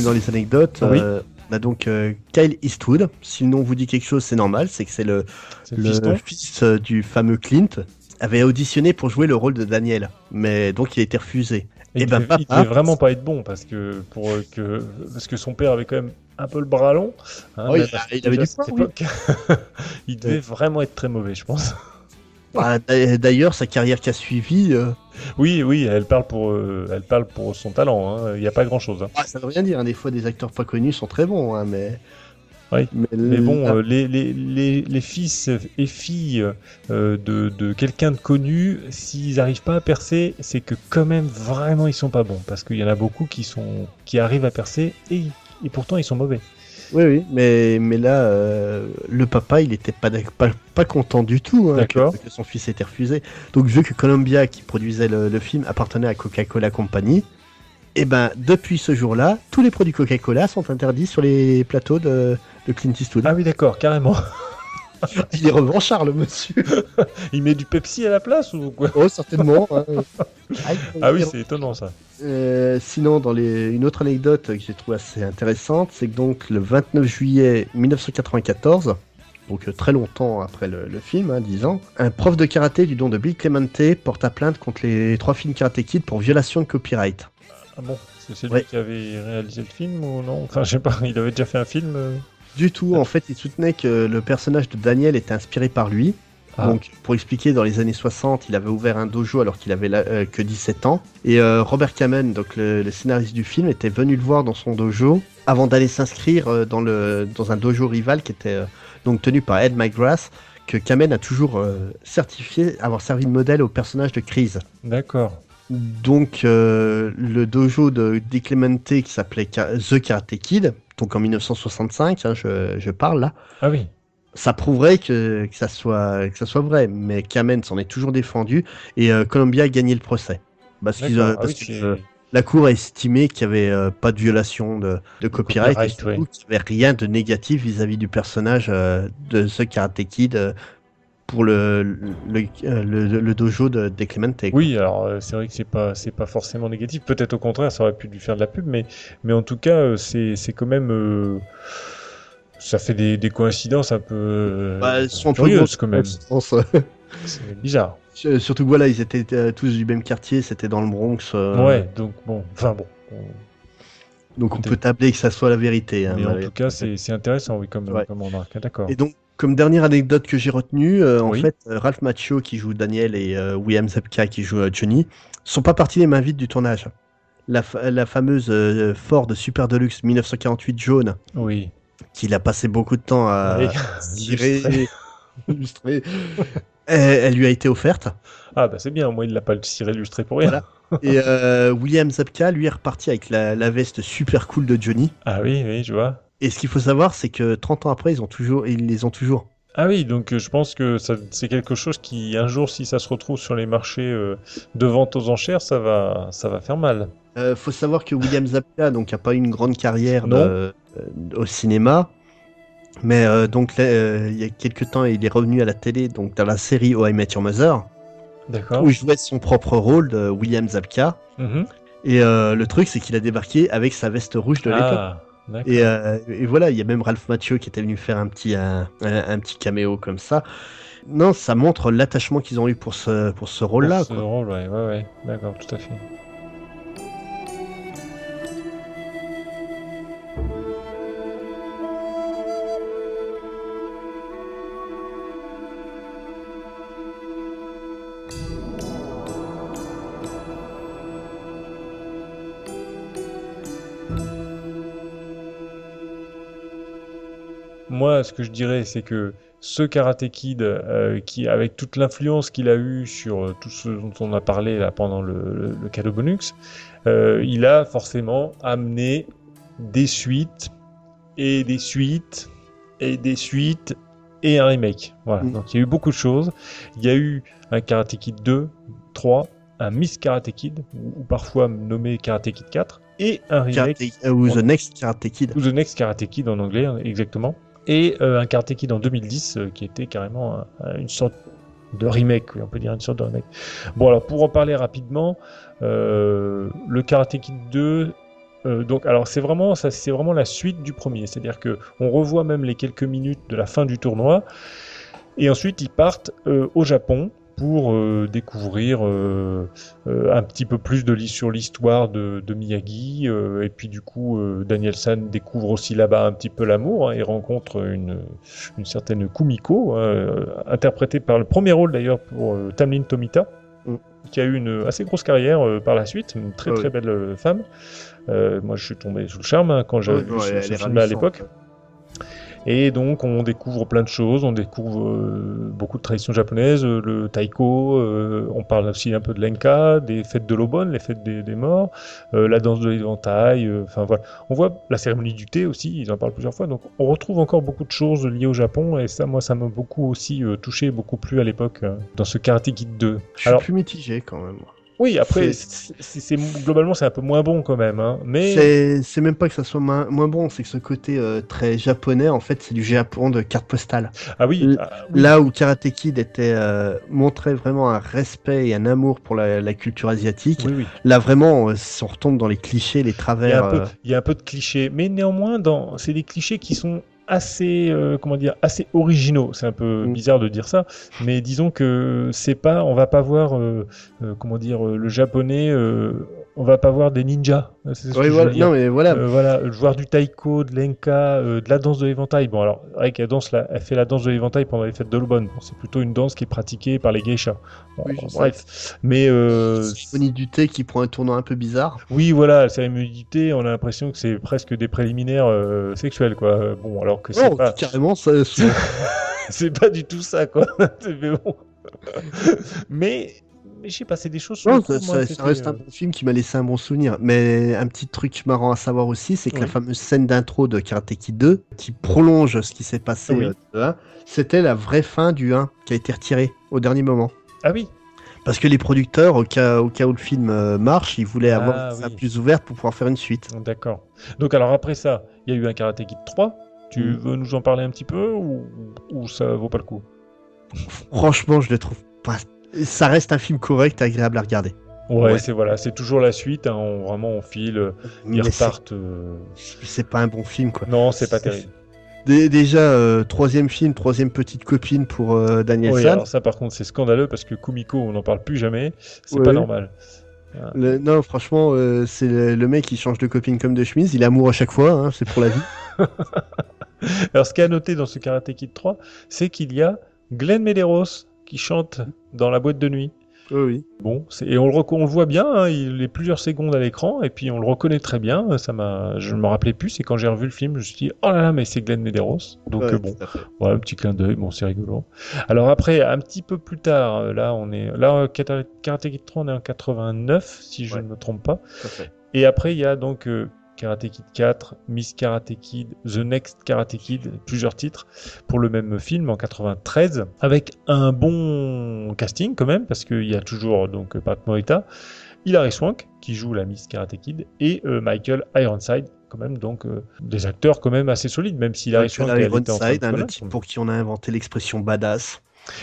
Dans les anecdotes. Oui. Euh, on a donc euh, Kyle Eastwood. Si le nom vous dit quelque chose, c'est normal. C'est que c'est le, fils euh, du fameux Clint. Avait auditionné pour jouer le rôle de Daniel, mais donc il a été refusé. Et Eh ben, il, papa- devait vraiment pas être bon parce que pour que parce que son père avait quand même un peu le bras long. hein, Oh, il avait du poids, *laughs* il devait vraiment être très mauvais, je pense. Bah, d'a- D'ailleurs, sa carrière qui a suivi, euh, Oui, oui, elle parle pour, euh, elle parle pour son talent. hein. Il n'y a pas grand-chose. hein. ah, ça veut rien dire. hein. Des fois, des acteurs pas connus sont très bons, hein, mais. Oui. Mais, Mais bon, euh, les, les, les, les fils et filles de, de quelqu'un de connu, s'ils n'arrivent pas à percer, c'est que quand même vraiment ils sont pas bons. Parce qu'il y en a beaucoup qui, sont, qui arrivent à percer et, et pourtant ils sont mauvais. Oui, oui, mais, mais là, euh, le papa, il était pas, pas, pas content du tout hein, que, son fils ait été refusé. Donc, vu que Columbia, qui produisait le, le film, appartenait à Coca-Cola Company, et ben, depuis ce jour-là, tous les produits Coca-Cola sont interdits sur les plateaux de, de Clint Eastwood. Ah oui, d'accord, carrément. *laughs* Il est revanchard, le monsieur. *laughs* Il met du Pepsi à la place ou quoi oh, certainement. hein. *laughs* Ah oui, c'est étonnant ça. Euh, sinon, dans les... une autre anecdote que j'ai trouvée assez intéressante, c'est que donc le 29 juillet 1994, donc euh, très longtemps après le, le film, hein, 10 ans, un prof de karaté du nom de Bill Clemente porta plainte contre les trois films Karate Kid pour violation de copyright. Ah bon C'est c'est lui Ouais. qui avait réalisé le film ou non? Enfin, je sais pas, il avait déjà fait un film euh Du tout, en fait, il soutenait que le personnage de Daniel était inspiré par lui. Ah. Donc, pour expliquer, dans les années 60, il avait ouvert un dojo alors qu'il avait euh, que 17 ans. Et euh, Robert Kamen, donc le, le scénariste du film, était venu le voir dans son dojo avant d'aller s'inscrire euh, dans, le, dans un dojo rival qui était donc tenu par Ed McGrath, que Kamen a toujours certifié avoir servi de modèle au personnage de Chris. D'accord. Donc, euh, le dojo de Dick Clemente qui s'appelait The Karate Kid, donc en 1965, hein, je, je parle là Ah oui. ça prouverait que, que ça soit que ça soit vrai, mais Kamen s'en est toujours défendu et euh, Columbia a gagné le procès. Parce, Ah parce oui, que euh, la cour a estimé qu'il n'y avait pas de violation de, de copyright, copyright, et surtout qu'il n'y avait rien de négatif vis-à-vis du personnage de ce Karate Kid pour le le, euh, le, le dojo de, de Clemente. quoi. Oui, alors euh, c'est vrai que c'est pas c'est pas forcément négatif. Peut-être au contraire, ça aurait pu lui faire de la pub, mais mais en tout cas, euh, c'est c'est quand même euh, ça fait des, des coïncidences un peu Bah, sont curieuses quand même. *laughs* C'est bizarre. Surtout que voilà, ils étaient tous du même quartier, c'était dans le Bronx. euh, Ouais, donc bon, enfin bon. on- Donc on peut tabler que ça soit la vérité. hein, mais en tout cas, c'est c'est intéressant, oui, comme Ouais. comme remarque. hein, D'accord. Et donc, comme dernière anecdote que j'ai retenue, euh, en fait, euh, Ralph Macchio qui joue Daniel et euh, William Zepka qui joue Johnny sont pas partis les mains vides du tournage. La, fa- la fameuse Ford Super Deluxe 1948 jaune, Oui. qu'il a passé beaucoup de temps à Oui. *laughs* *laughs* illustrer, *laughs* elle, elle lui a été offerte. Ah bah c'est bien, moins il l'a pas tiré illustré pour rien. Voilà. Et euh, William Zepka, lui, est reparti avec la, la veste super cool de Johnny. Ah oui, oui, je vois. Et ce qu'il faut savoir, c'est que 30 ans après, ils, ont toujours, ils les ont toujours. Ah oui, donc euh, je pense que c'est quelque chose qui, un jour, si ça se retrouve sur les marchés euh, de vente aux enchères, ça va, ça va faire mal. Euh, faut savoir que William Zabka donc a pas eu une grande carrière euh, au cinéma, mais donc là, il y a quelques temps il est revenu à la télé donc dans la série Oh I Met Your Mother D'accord. où il jouait son propre rôle de William Zabka Mhm. et euh, le truc c'est qu'il a débarqué avec sa veste rouge de l'époque. Ah, d'accord. Et, euh, et voilà, il y a même Ralph Macchio qui était venu faire un petit, un, un- petit caméo comme ça. Non, ça montre l'attachement qu'ils ont eu pour ce, pour ce rôle-là. Pour ce quoi. rôle, ouais, ouais, ouais. D'accord, tout à fait. Moi, ce que je dirais, c'est que ce Karate Kid, euh, qui, avec toute l'influence qu'il a eu sur euh, tout ce dont on a parlé là pendant le, le, le cadeau bonus, euh, il a forcément amené des suites et des suites et des suites et un remake. Voilà. Mm. Donc il y a eu beaucoup de choses. Il y a eu un Karate Kid 2, 3, un Miss Karate Kid, ou, parfois nommé Karate Kid 4, et un remake Karate- ou The Next Karate Kid. ou The Next Karate Kid en anglais, hein, exactement. Et euh, un Karate Kid en 2010 euh, qui était carrément un- une sorte de remake, oui, on peut dire une sorte de remake. Bon, alors pour en parler rapidement, euh, le Karate Kid 2. euh, donc, alors c'est vraiment ça, c'est vraiment la suite du premier, c'est-à-dire que on revoit même les quelques minutes de la fin du tournoi, et ensuite ils partent euh, au Japon pour euh, découvrir euh, euh, un petit peu plus de sur l'histoire de, de Miyagi. et puis du coup, Daniel San découvre aussi là-bas un petit peu l'amour hein, et rencontre une, une certaine Kumiko, euh, interprétée par le premier rôle d'ailleurs pour Tamlin Tomita, Mm. qui a eu une assez grosse carrière euh, par la suite, une très Ah très oui. belle euh, femme. Euh, moi, je suis tombé sous le charme hein, quand j'avais Ouais, vu ouais, ce, film à l'époque. Et donc on découvre plein de choses, on découvre euh, beaucoup de traditions japonaises, euh, le taiko, euh, on parle aussi un peu de l'enka, des fêtes de l'obon, les fêtes des, des morts, euh, la danse de l'éventail, enfin voilà. On voit la cérémonie du thé aussi, ils en parlent plusieurs fois, donc on retrouve encore beaucoup de choses liées au Japon, et ça moi ça m'a beaucoup aussi touché, beaucoup plu à l'époque dans ce Karate Kid 2. Je suis Alors plus mitigé quand même. Oui, après, c'est- globalement c'est un peu moins bon quand même, hein, mais... C'est même pas que ça soit moins, moins bon, c'est que ce côté euh, très japonais, en fait, c'est du Japon de carte postale. Ah oui, L- ah, oui. Là où Karate Kid était euh, montrait vraiment un respect et un amour pour la, la culture asiatique, oui, oui. là vraiment, euh, on retombe dans les clichés, les Il y, a travers. un peu, euh, il y a un peu de clichés, mais néanmoins, dans, c'est des clichés qui sont assez, euh, comment dire, assez originaux. C'est un peu Mm. bizarre de dire ça, mais disons que c'est pas, on va pas voir, euh, euh, comment dire, le japonais, on va pas voir des ninjas. C'est ce que oui, je veux voilà. dire. Non mais voilà. Euh, voilà, euh, voir du taiko, de l'enka, euh, de la danse de l'éventail. Bon, alors, qu'elle danse la- elle fait la danse de l'éventail pendant les fêtes de l'Aubonne. Bon, c'est plutôt une danse qui est pratiquée par les geishas. Bon, Oui, je bref. Mais, euh, Cérémonie du thé qui prend un tournant un peu bizarre. oui, voilà, la cérémonie du thé, on a l'impression que c'est presque des préliminaires euh, sexuels, quoi. Euh, Bon, alors que c'est Non, pas, carrément, ça. *laughs* c'est pas du tout ça, quoi. *laughs* mais bon. mais, mais je sais pas, c'est des choses. sur Non, ça, moi, ça- ça reste euh, un bon film qui m'a laissé un bon souvenir. Mais un petit truc marrant à savoir aussi, c'est que la fameuse scène d'intro de Karate Kid 2, qui prolonge ce qui s'est passé Oui. euh, de 1, c'était la vraie fin du 1 qui a été retirée au dernier moment. Ah oui, Parce que les producteurs, au cas, au cas où le film euh, marche, ils voulaient avoir Ah, oui. plus ouverte pour pouvoir faire une suite. d'accord. Donc, alors après ça, il y a eu un Karate Kid 3. Tu Mm. veux nous en parler un petit peu ou, ou ça vaut pas le coup? Franchement, je le trouve pas. Ça reste un film correct agréable à regarder. Ouais, Ouais. c'est voilà, c'est toujours la suite. hein, on, vraiment, on file, euh, ils Mais c'est repartent. euh, c'est pas un bon film, quoi. Non, c'est pas terrible. Dé- Déjà, euh, troisième film, troisième petite copine pour euh, Daniel Oui, San. alors ça, par contre, c'est scandaleux parce que Kumiko, on n'en parle plus jamais. C'est Ouais. pas normal. Le- non, franchement, euh, c'est le, le mec qui change de copine comme de chemise. Il est amoureux à chaque fois, hein, c'est pour la vie. *laughs* *laughs* Alors, ce qui est à noter dans ce Karate Kid 3, c'est qu'il y a Glenn Medeiros qui chante dans la boîte de nuit. Oui, oui. Bon, c'est- et on le, on le voit bien, hein, il est plusieurs secondes à l'écran, et puis on le reconnaît très bien. Ça m'a, je ne me rappelais plus, c'est quand j'ai revu le film, je me suis dit, oh là là, mais c'est Glenn Medeiros. Donc Ouais, euh, bon, tout à fait. ouais, un petit clin d'œil, bon, c'est rigolo. Alors après, un petit peu plus tard, euh, là, on est, là, Karate Kid 3, on est en 89, si je Ouais. ne me trompe pas. Et après, il y a donc euh, Karate Kid 4, Miss Karate Kid, The Next Karate Kid, plusieurs titres pour le même film en 93, avec un bon casting quand même, parce qu'il y a toujours donc Pat Morita, Hilary Swank qui joue la Miss Karate Kid et euh, Michael Ironside quand même, donc euh, des acteurs quand même assez solides, même si Hilary Swank de Ironside, hein, le type pour qui on a inventé l'expression badass.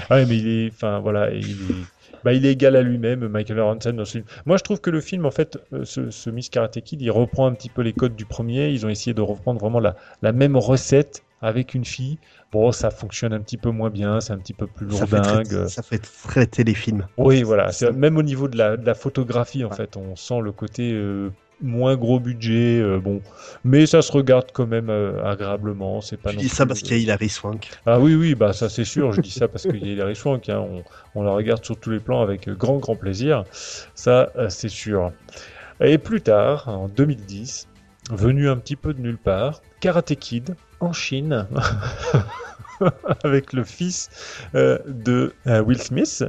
Ah Ouais, mais il est, enfin voilà, il est, bah, il est égal à lui-même, Michael Aronson dans ce film. Moi, je trouve que le film, en fait, euh, ce, ce Miss Karate Kid, il reprend un petit peu les codes du premier. Ils ont essayé de reprendre vraiment la, la même recette avec une fille. Bon, ça fonctionne un petit peu moins bien, c'est un petit peu plus Ça fait, très, lourdingue. ça fait très téléfilm. Oui, voilà. Même au niveau de la, de la photographie, en fait, on sent le côté euh, moins gros budget. euh, bon, mais ça se regarde quand même euh, agréablement. C'est pas Je non dis ça parce euh, qu'il y a Hilary Swank. ah oui, oui, bah ça c'est sûr, je dis ça parce qu'il y a Hilary Swank, hein, on, on la regarde sur tous les plans avec grand grand plaisir, ça c'est sûr. Et plus tard, en 2010, venu un petit peu de nulle part, Karate Kid en Chine, *laughs* avec le fils de Will Smith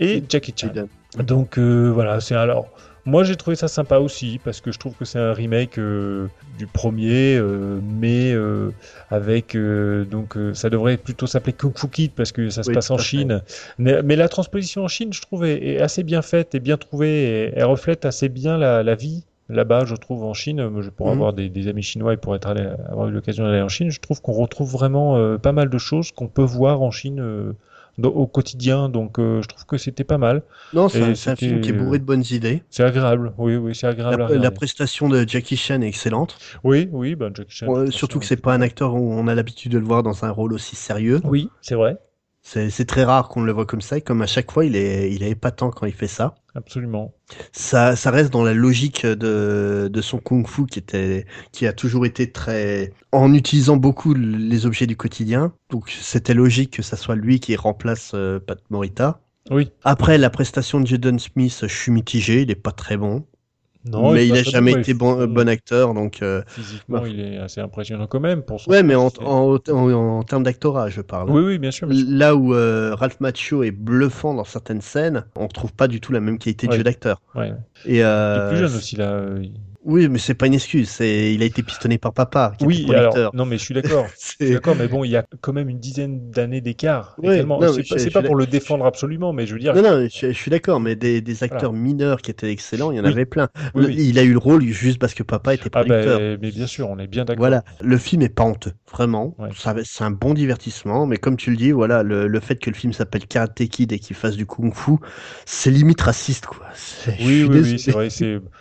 et Jackie Chan. Donc voilà, c'est alors. Moi j'ai trouvé ça sympa aussi parce que je trouve que c'est un remake euh, du premier, euh, mais euh, avec donc ça devrait plutôt s'appeler Kung Fu Kid parce que ça se Oui, passe en. Chine. Mais, mais la transposition en Chine, je trouve, est, est assez bien faite et bien trouvée. Et elle reflète assez bien la, la vie là-bas, je trouve, en Chine. Pourrais Mhm. avoir des, des amis chinois et pour être allé, avoir eu l'occasion d'aller en Chine. Je trouve qu'on retrouve vraiment euh, pas mal de choses qu'on peut voir en Chine. euh, dans- au quotidien, donc euh, je trouve que c'était pas mal. Non, c'est un, film qui est bourré de bonnes idées. C'est agréable, oui, oui, c'est agréable La, prestation de Jackie Chan est excellente. Oui, oui, ben Jackie Chan. surtout que c'est pas un acteur où on a l'habitude de le voir dans un rôle aussi sérieux. Oui, c'est vrai. C'est très rare qu'on le voit comme ça, et comme à chaque fois, il est, il est épatant quand il fait ça. Absolument. Ça, ça reste dans la logique de, de son kung-fu qui était, qui a toujours été très, en utilisant beaucoup les objets du quotidien. Donc c'était logique que ça soit lui qui remplace euh, Pat Morita. Oui. Après la prestation de Jaden Smith, je suis mitigé, il est pas très bon. Non, mais il passe a pas jamais été bon, bon acteur, donc. euh, Physiquement, il est assez impressionnant quand même pour son. Ouais, mais en, c'est- en, en, en termes d'actorat, je parle. Oui, oui, bien sûr. bien sûr. Là où euh, Ralph Macchio est bluffant dans certaines scènes, on retrouve pas du tout la même qualité de jeu d'acteur. Ouais. Et Il est euh, plus jeune aussi là. euh, il- Oui, mais c'est pas une excuse. C'est, il a été pistonné par papa, qui Oui, alors, non, mais je suis d'accord. *laughs* Je suis C'est- d'accord, mais bon, il y a quand même une dizaine d'années d'écart. Non, c'est pas, pas pour le défendre absolument, mais je veux dire. Non, non, je, je suis d'accord, mais des, des acteurs mineurs qui étaient excellents, il y en Oui. avait plein. Oui, Le- oui. Il a eu le rôle juste parce que papa était Ah producteur. ben, mais bien sûr, on est bien d'accord. Voilà, le film est pas honteux, vraiment. Ouais. C'est un bon divertissement, mais comme tu le dis, voilà, le, le fait que le film s'appelle Karate Kid et qu'il fasse du kung-fu, c'est limite raciste, quoi. Oui, oui, oui, c'est vrai.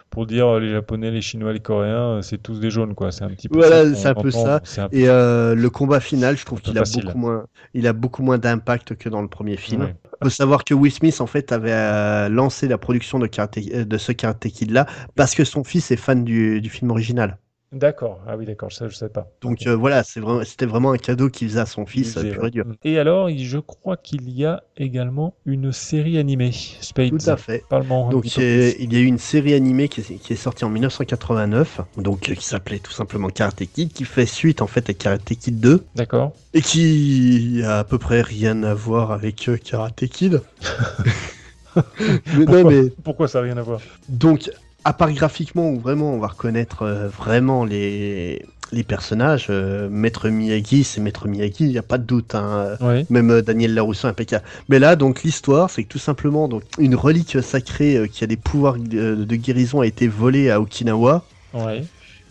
Pour dire euh, les Japonais, les Chinois, les Coréens, euh, c'est tous des jaunes, quoi. C'est un petit peu. Voilà, ça c'est un peu ça. Un- Et euh, le combat final, je trouve qu'il a beaucoup moins, il a beaucoup moins d'impact que dans le premier film. Ouais. faut savoir que Will Smith en fait avait euh, lancé la production de, Karate- euh, de ce Karate Kid là parce que son fils est fan du, du film original. D'accord. Ah oui, d'accord. Ça, je sais pas. Donc euh, voilà, vraiment, c'était vraiment un cadeau qu'il faisait à son Il fils, pur et dur. Et alors, je crois qu'il y a également une série animée, Spades. Tout à fait. Donc euh, il y a eu une série animée qui est, qui est sortie en 1989, donc euh, qui s'appelait tout simplement Karate Kid, qui fait suite en fait à Karate Kid 2 D'accord. et qui a à peu près rien à voir avec euh, Karate Kid. *laughs* *laughs* mais non Pourquoi, mais pourquoi ça n'a rien à voir? Donc, à part graphiquement, où vraiment on va reconnaître euh, vraiment les, les personnages, euh, Maître Miyagi, c'est Maître Miyagi, il n'y a pas de doute. hein. Oui. Même euh, Daniel Larousseau, impeccable. Mais là, donc, l'histoire, c'est que tout simplement, donc, une relique sacrée euh, qui a des pouvoirs euh, de guérison a été volée à Okinawa. Ouais.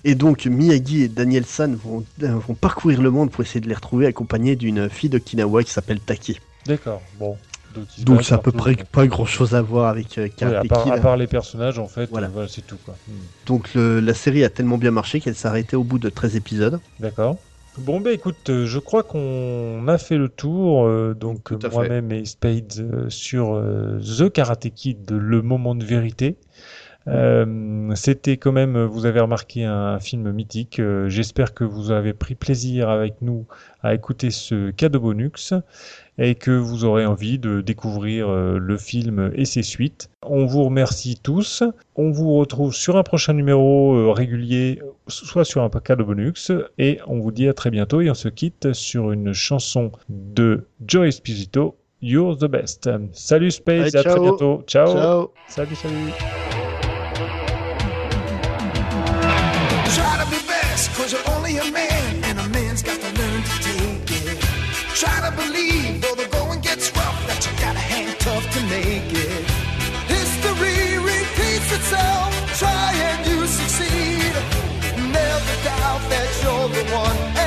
Et donc, Miyagi et Daniel San vont, euh, vont parcourir le monde pour essayer de les retrouver, accompagnés d'une fille d'Okinawa qui s'appelle Taki. D'accord. Bon. Donc, c'est à peu près pas grand chose à voir avec euh, Karate à, part, Kid. à part les personnages, en fait, Voilà. euh, voilà, c'est tout, quoi. Hmm. Donc le- la série a tellement bien marché qu'elle s'est arrêtée au bout de 13 épisodes. D'accord. Bon, ben écoute, euh, je crois qu'on a fait le tour, euh, donc moi-même et Spades, sur The Karate Kid, le moment de vérité. Euh, C'était quand même, vous avez remarqué, un film mythique. Euh, J'espère que vous avez pris plaisir avec nous à écouter ce cadeau bonus et que vous aurez envie de découvrir euh, le film et ses suites. On vous remercie tous. On vous retrouve sur un prochain numéro euh, régulier, soit sur un cadeau bonus, et on vous dit à très bientôt et on se quitte sur une chanson de Joe Esposito, You're the best. Salut Space, Allez, à très bientôt. Ciao. Ciao. Salut, salut. Try to believe, though the going gets rough, that you gotta hang tough to make it. History repeats itself, try and you succeed. Never doubt that you're the one,